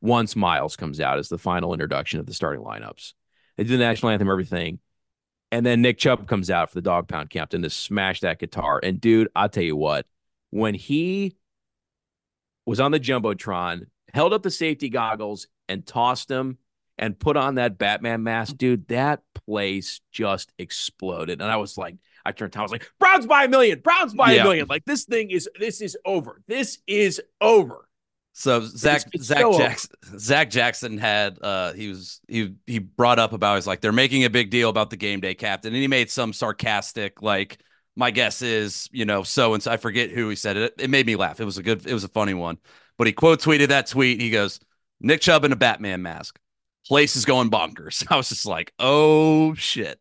[SPEAKER 6] once Miles comes out as the final introduction of the starting lineups. They do the national anthem, everything. And then Nick Chubb comes out for the dog pound captain to smash that guitar. And dude, I'll tell you what, when he was on the Jumbotron, held up the safety goggles and tossed them and put on that Batman mask, dude, that place just exploded. And I was like, I turned to I was like, Browns by a million, Browns by
[SPEAKER 5] Yeah.
[SPEAKER 6] a million. Like this thing is this is over. This is over.
[SPEAKER 5] So Zach
[SPEAKER 6] it's
[SPEAKER 5] Zach
[SPEAKER 6] so over.
[SPEAKER 5] Jackson Zach Jackson had uh he was he he brought up about he's like they're making a big deal about the game day captain and he made some sarcastic like my guess is you know so and so I forget who he said it. It made me laugh. It was a good it was a funny one. But he quote tweeted that tweet. He goes Nick Chubb in a Batman mask. Place is going bonkers. *laughs* I was just like oh shit.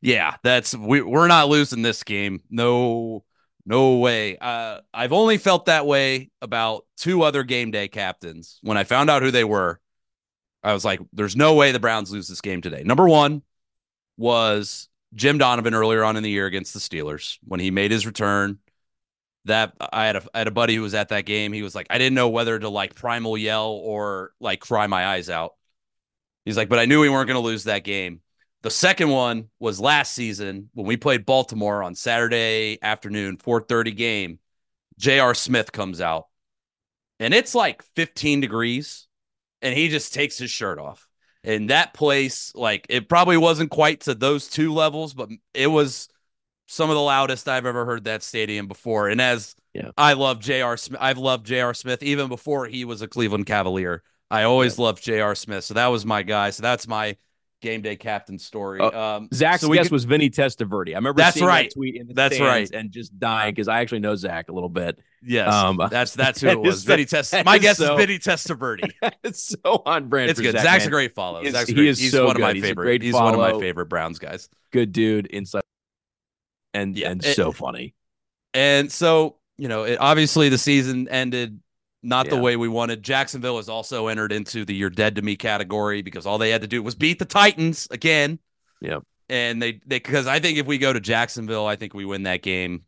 [SPEAKER 5] Yeah that's we we're not losing this game. No no way. Uh, I've only felt that way about two other game day captains. When I found out who they were, I was like, there's no way the Browns lose this game today. Number one was Jim Donovan earlier on in the year against the Steelers when he made his return. That I had a I had a buddy who was at that game. He was like, I didn't know whether to like primal yell or like cry my eyes out. He's like, but I knew we weren't going to lose that game. The second one was last season when we played Baltimore on Saturday afternoon, 4:30 game. J.R. Smith comes out. And it's like 15 degrees and he just takes his shirt off. And that place, like it probably wasn't quite to those two levels, but it was some of the loudest I've ever heard that stadium before. And as
[SPEAKER 6] Yeah.
[SPEAKER 5] I love J.R. Smith, I've loved J.R. Smith even before he was a Cleveland Cavalier. I always loved J.R. Smith. So that was my guy. So that's my game day captain story.
[SPEAKER 6] Uh,
[SPEAKER 5] um,
[SPEAKER 6] Zach's
[SPEAKER 5] so
[SPEAKER 6] guess
[SPEAKER 5] could-
[SPEAKER 6] was Vinny Testaverde. I remember
[SPEAKER 5] That's
[SPEAKER 6] seeing
[SPEAKER 5] right.
[SPEAKER 6] that tweet in the
[SPEAKER 5] That's right.
[SPEAKER 6] and just dying because I actually know Zach a little bit.
[SPEAKER 5] Yes,
[SPEAKER 6] Um,
[SPEAKER 5] that's *laughs* that's who
[SPEAKER 6] that
[SPEAKER 5] it was.
[SPEAKER 6] is-
[SPEAKER 5] Vinny Test. My guess
[SPEAKER 6] so-
[SPEAKER 5] is Vinny Testaverde. *laughs*
[SPEAKER 6] it's so on brand.
[SPEAKER 5] It's
[SPEAKER 6] for
[SPEAKER 5] good.
[SPEAKER 6] Zach,
[SPEAKER 5] Zach's
[SPEAKER 6] man.
[SPEAKER 5] a great follow.
[SPEAKER 6] He is-
[SPEAKER 5] Zach's
[SPEAKER 6] he
[SPEAKER 5] great.
[SPEAKER 6] is
[SPEAKER 5] He's
[SPEAKER 6] so
[SPEAKER 5] one of my.
[SPEAKER 6] He's
[SPEAKER 5] favorite. He's one of my favorite Browns guys.
[SPEAKER 6] Good dude, inside, and yeah, and
[SPEAKER 5] it-
[SPEAKER 6] so funny.
[SPEAKER 5] And so, you know, it, obviously the season ended not the way we wanted. Jacksonville has also entered into the "you're dead to me" category because all they had to do was beat the Titans again.
[SPEAKER 6] Yep.
[SPEAKER 5] And they they because I think if we go to Jacksonville, I think we win that game,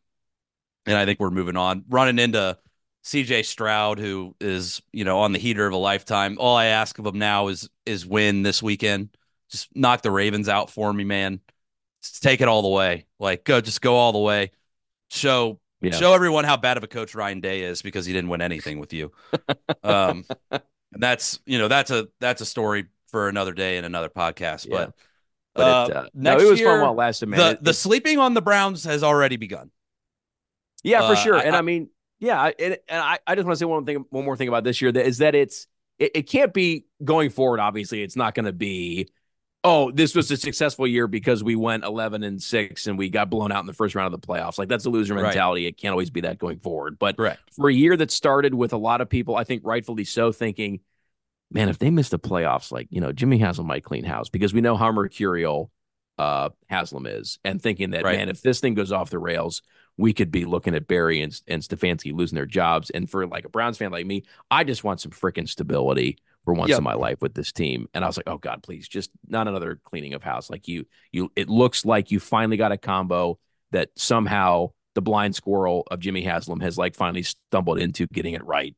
[SPEAKER 5] and I think we're moving on. Running into C.J. Stroud, who is you know on the heater of a lifetime. All I ask of him now is is win this weekend. Just knock the Ravens out for me, man. Just take it all the way. Like go, just go all the way. Show
[SPEAKER 6] Yeah.
[SPEAKER 5] show everyone how bad of a coach Ryan Day is because he didn't win anything with you. *laughs* um, and that's you know that's a that's a story for another day and another podcast.
[SPEAKER 6] Yeah.
[SPEAKER 5] But
[SPEAKER 6] But
[SPEAKER 5] uh,
[SPEAKER 6] it, uh, no, it was
[SPEAKER 5] year,
[SPEAKER 6] fun while it lasted, man.
[SPEAKER 5] The
[SPEAKER 6] It-
[SPEAKER 5] the sleeping on the Browns has already begun.
[SPEAKER 6] Yeah, for
[SPEAKER 5] Uh,
[SPEAKER 6] sure.
[SPEAKER 5] I-
[SPEAKER 6] and I,
[SPEAKER 5] I-
[SPEAKER 6] mean, yeah, I- and, and I, I just want to say one thing, one more thing about this year that is that it's it, it can't be going forward. Obviously, it's not going to be. Oh, this was a successful year because we went eleven and six and we got blown out in the first round of the playoffs. Like that's a loser
[SPEAKER 5] Right.
[SPEAKER 6] mentality. It can't always be that going forward. But
[SPEAKER 5] Correct.
[SPEAKER 6] for a year that started with a lot of people, I think rightfully so, thinking, man, if they miss the playoffs, like you know, Jimmy Haslam might clean house because we know how mercurial uh, Haslam is, and thinking that
[SPEAKER 5] Right.
[SPEAKER 6] man, if this thing goes off the rails, we could be looking at Berry and, and Stefanski losing their jobs. And for like a Browns fan like me, I just want some freaking stability for once
[SPEAKER 5] Yep.
[SPEAKER 6] in my life with this team. And I was like, oh God, please, just not another cleaning of house. Like you, you, it looks like you finally got a combo that somehow the blind squirrel of Jimmy Haslam has like finally stumbled into getting it right.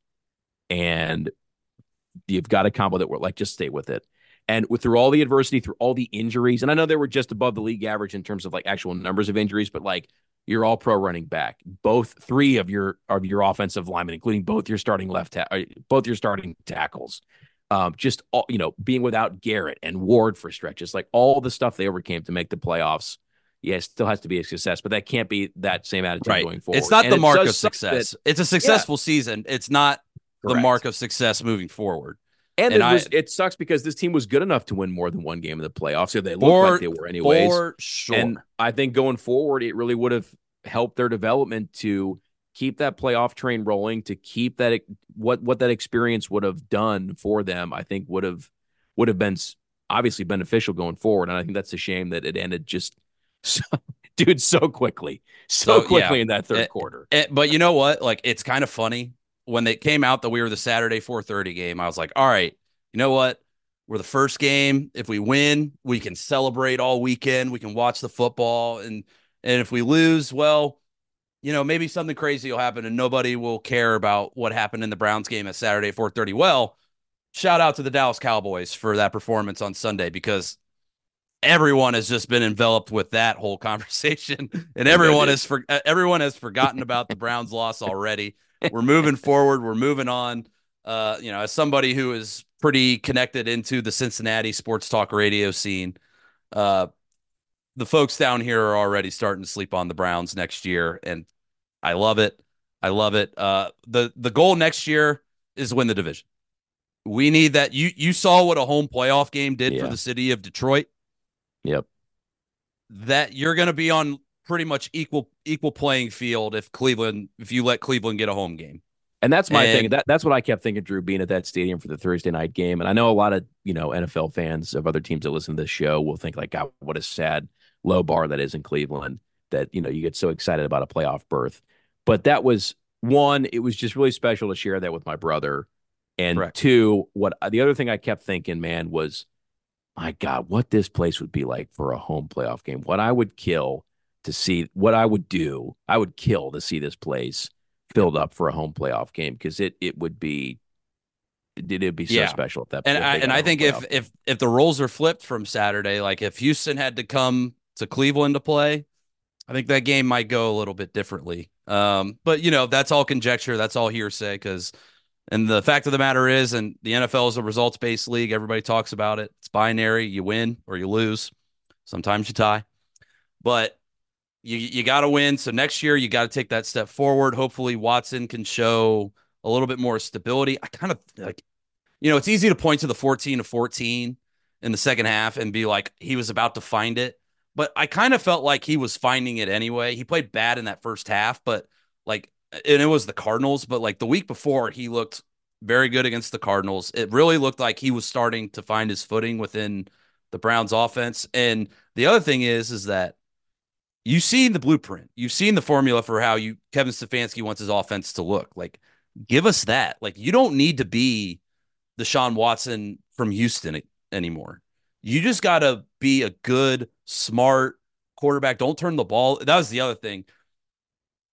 [SPEAKER 6] And you've got a combo that we're like, just stay with it. And with through all the adversity, through all the injuries, and I know they were just above the league average in terms of like actual numbers of injuries, but like you're all pro running back. Both three of your of your offensive linemen, including both your starting left, ta- uh, both your starting tackles, um, just all you know, being without Garrett and Ward for stretches, like all the stuff they overcame to make the playoffs. Yeah, it still has to be a success, but that can't be that same attitude
[SPEAKER 5] Right.
[SPEAKER 6] going forward.
[SPEAKER 5] It's not
[SPEAKER 6] And
[SPEAKER 5] the mark of success.
[SPEAKER 6] that-
[SPEAKER 5] It's a successful season. It's not the mark of success moving forward.
[SPEAKER 6] And,
[SPEAKER 5] And
[SPEAKER 6] it,
[SPEAKER 5] I-
[SPEAKER 6] was, it sucks because this team was good enough to win more than one game in the playoffs. So they looked
[SPEAKER 5] For-
[SPEAKER 6] like they were anyways.
[SPEAKER 5] for sure.
[SPEAKER 6] And I think going forward, it really would have helped their development to keep that playoff train rolling, to keep that what what that experience would have done for them. I think would have would have been obviously beneficial going forward. And I think that's a shame that it ended just *laughs* so, dude so quickly, so,
[SPEAKER 5] So, yeah.
[SPEAKER 6] quickly in that third
[SPEAKER 5] Eh,
[SPEAKER 6] quarter.
[SPEAKER 5] Eh, but you know what? Like it's kind of funny when they came out that we were the Saturday 4:30 game. I was like, all right, you know what? We're the first game. If we win, we can celebrate all weekend. We can watch the football, and and if we lose, well, you know, maybe something crazy will happen, and nobody will care about what happened in the Browns game at Saturday 4:30. Well, shout out to the Dallas Cowboys for that performance on Sunday because everyone has just been enveloped with that whole *laughs* conversation and everyone has for, everyone has forgotten about the Browns loss already. We're moving forward, we're moving on. Uh, you know, as somebody who is pretty connected into the Cincinnati sports talk radio scene, uh the folks down here are already starting to sleep on the Browns next year and I love it. I love it. Uh the the goal next year is win the division. We need that. You you saw what a home playoff game did for the city of Detroit.
[SPEAKER 6] Yep.
[SPEAKER 5] That you're going to be on pretty much equal equal playing field if Cleveland if you let Cleveland get a home game.
[SPEAKER 6] And that's my thing. That that's what I kept thinking, Drew, being at that stadium for the Thursday night game. And I know a lot of you know NFL fans of other teams that listen to this show will think like, God, what a sad low bar that is in Cleveland. That you know you get so excited about a playoff berth. But that was one. It was just really special to share that with my brother. And
[SPEAKER 5] Correct.
[SPEAKER 6] two, what the other thing I kept thinking, man, was, my God, what this place would be like for a home playoff game. What I would kill to see, what I would do, I would kill to see this place filled up for a home playoff game because it it would be it, would be so
[SPEAKER 5] Yeah.
[SPEAKER 6] special at that
[SPEAKER 5] And I and I think if if if the roles are flipped from Saturday, like if Houston had to come to Cleveland to play, I think that game might go a little bit differently. Um, but you know, that's all conjecture, that's all hearsay because And the fact of the matter is, and the NFL is a results based league. Everybody talks about it. It's binary. You win or you lose. Sometimes you tie, but you you got to win. So next year you got to take that step forward. Hopefully Watson can show a little bit more stability. I kind of like, you know, it's easy to point to the 14 to 14 in the second half and be like he was about to find it, but I kind of felt like he was finding it anyway. He played bad in that first half, but like, and it was the Cardinals, but like the week before he looked very good against the Cardinals. It really looked like he was starting to find his footing within the Browns offense. And the other thing is, is that you've seen the blueprint. You've seen the formula for how you Kevin Stefanski wants his offense to look. Like, give us that. Like, you don't need to be the Sean Watson from Houston anymore. You just got to be a good, smart quarterback. Don't turn the ball. That was the other thing.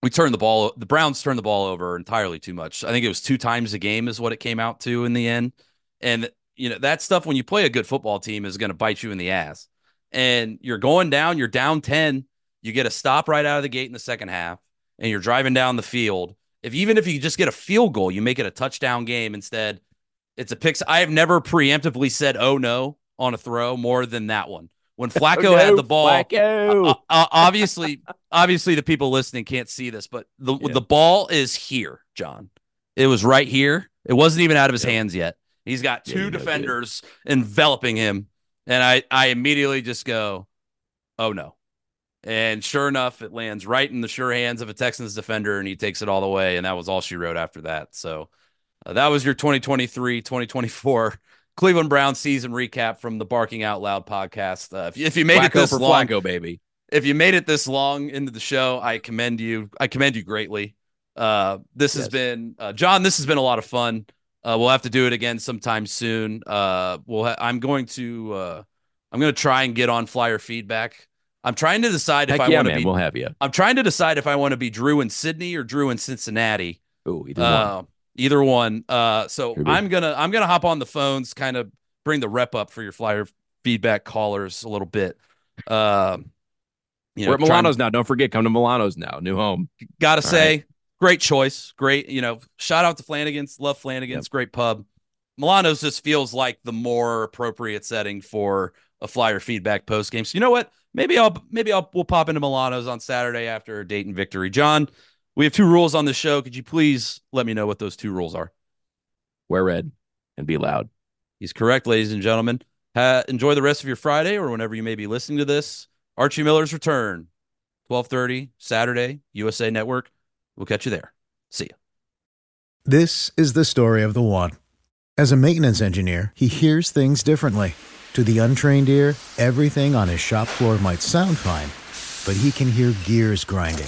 [SPEAKER 5] We turned the ball. The Browns turned the ball over entirely too much. I think it was two times a game is what it came out to in the end. And you know that stuff when you play a good football team is going to bite you in the ass. And you're going down. You're down ten. You get a stop right out of the gate in the second half, and you're driving down the field. If even if you just get a field goal, you make it a touchdown game instead. It's a pick. I have never preemptively said "oh no" on a throw more than that one. When *laughs* Flacco
[SPEAKER 6] Oh, no,
[SPEAKER 5] had the ball,
[SPEAKER 6] Flacco.
[SPEAKER 5] uh, uh, obviously, obviously the people listening can't see this, but the
[SPEAKER 6] Yeah.
[SPEAKER 5] the ball is here, John. It was right here. It wasn't even out of his
[SPEAKER 6] Yep.
[SPEAKER 5] hands yet. He's got
[SPEAKER 6] Yeah,
[SPEAKER 5] two
[SPEAKER 6] know,
[SPEAKER 5] defenders enveloping him, and I I immediately just go, "Oh no!" And sure enough, it lands right in the sure hands of a Texans defender, and he takes it all the way. And that was all she wrote after that. So uh, that was your 2023 2024 Cleveland Browns season recap from the Barking Out Loud podcast. Uh, if, you, if you made it this long,
[SPEAKER 6] Flacco, baby.
[SPEAKER 5] if you made it this long into the show, I commend you. I commend you greatly. Uh, this has been uh, John. This has been a lot of fun. Uh, we'll have to do it again sometime soon. Uh, we'll. Ha- I'm going to. Uh, I'm going to try and get on flyer feedback. I'm trying to decide if
[SPEAKER 6] Heck
[SPEAKER 5] I
[SPEAKER 6] yeah,
[SPEAKER 5] want to be.
[SPEAKER 6] we'll have you.
[SPEAKER 5] I'm trying to decide if I want to be Drew in Sidney or Drew in Cincinnati.
[SPEAKER 6] Ooh, either one.
[SPEAKER 5] Either one. Uh, so
[SPEAKER 6] Could be.
[SPEAKER 5] I'm gonna I'm gonna hop on the phones, kind of bring the rep up for your flyer feedback callers a little bit. Um, you know,
[SPEAKER 6] We're at
[SPEAKER 5] trying-
[SPEAKER 6] Milano's now. Don't forget, come to Milano's now. New home.
[SPEAKER 5] Gotta
[SPEAKER 6] All
[SPEAKER 5] say, great choice. Great, you know, shout out to Flanagan's. Love Flanagan's. Great pub. Milano's just feels like the more appropriate setting for a flyer feedback post game. So you know what? Maybe I'll maybe I'll we'll pop into Milano's on Saturday after a Dayton victory. John, we have two rules on the show. Could you please let me know what those two rules are?
[SPEAKER 6] Wear red and be loud.
[SPEAKER 5] He's correct, ladies and gentlemen. Ha- enjoy the rest of your Friday or whenever you may be listening to this. Archie Miller's return, twelve thirty Saturday, USA Network. We'll catch you there. See ya.
[SPEAKER 10] This is the story of the one. As a maintenance engineer, he hears things differently. To the untrained ear, everything on his shop floor might sound fine, but he can hear gears grinding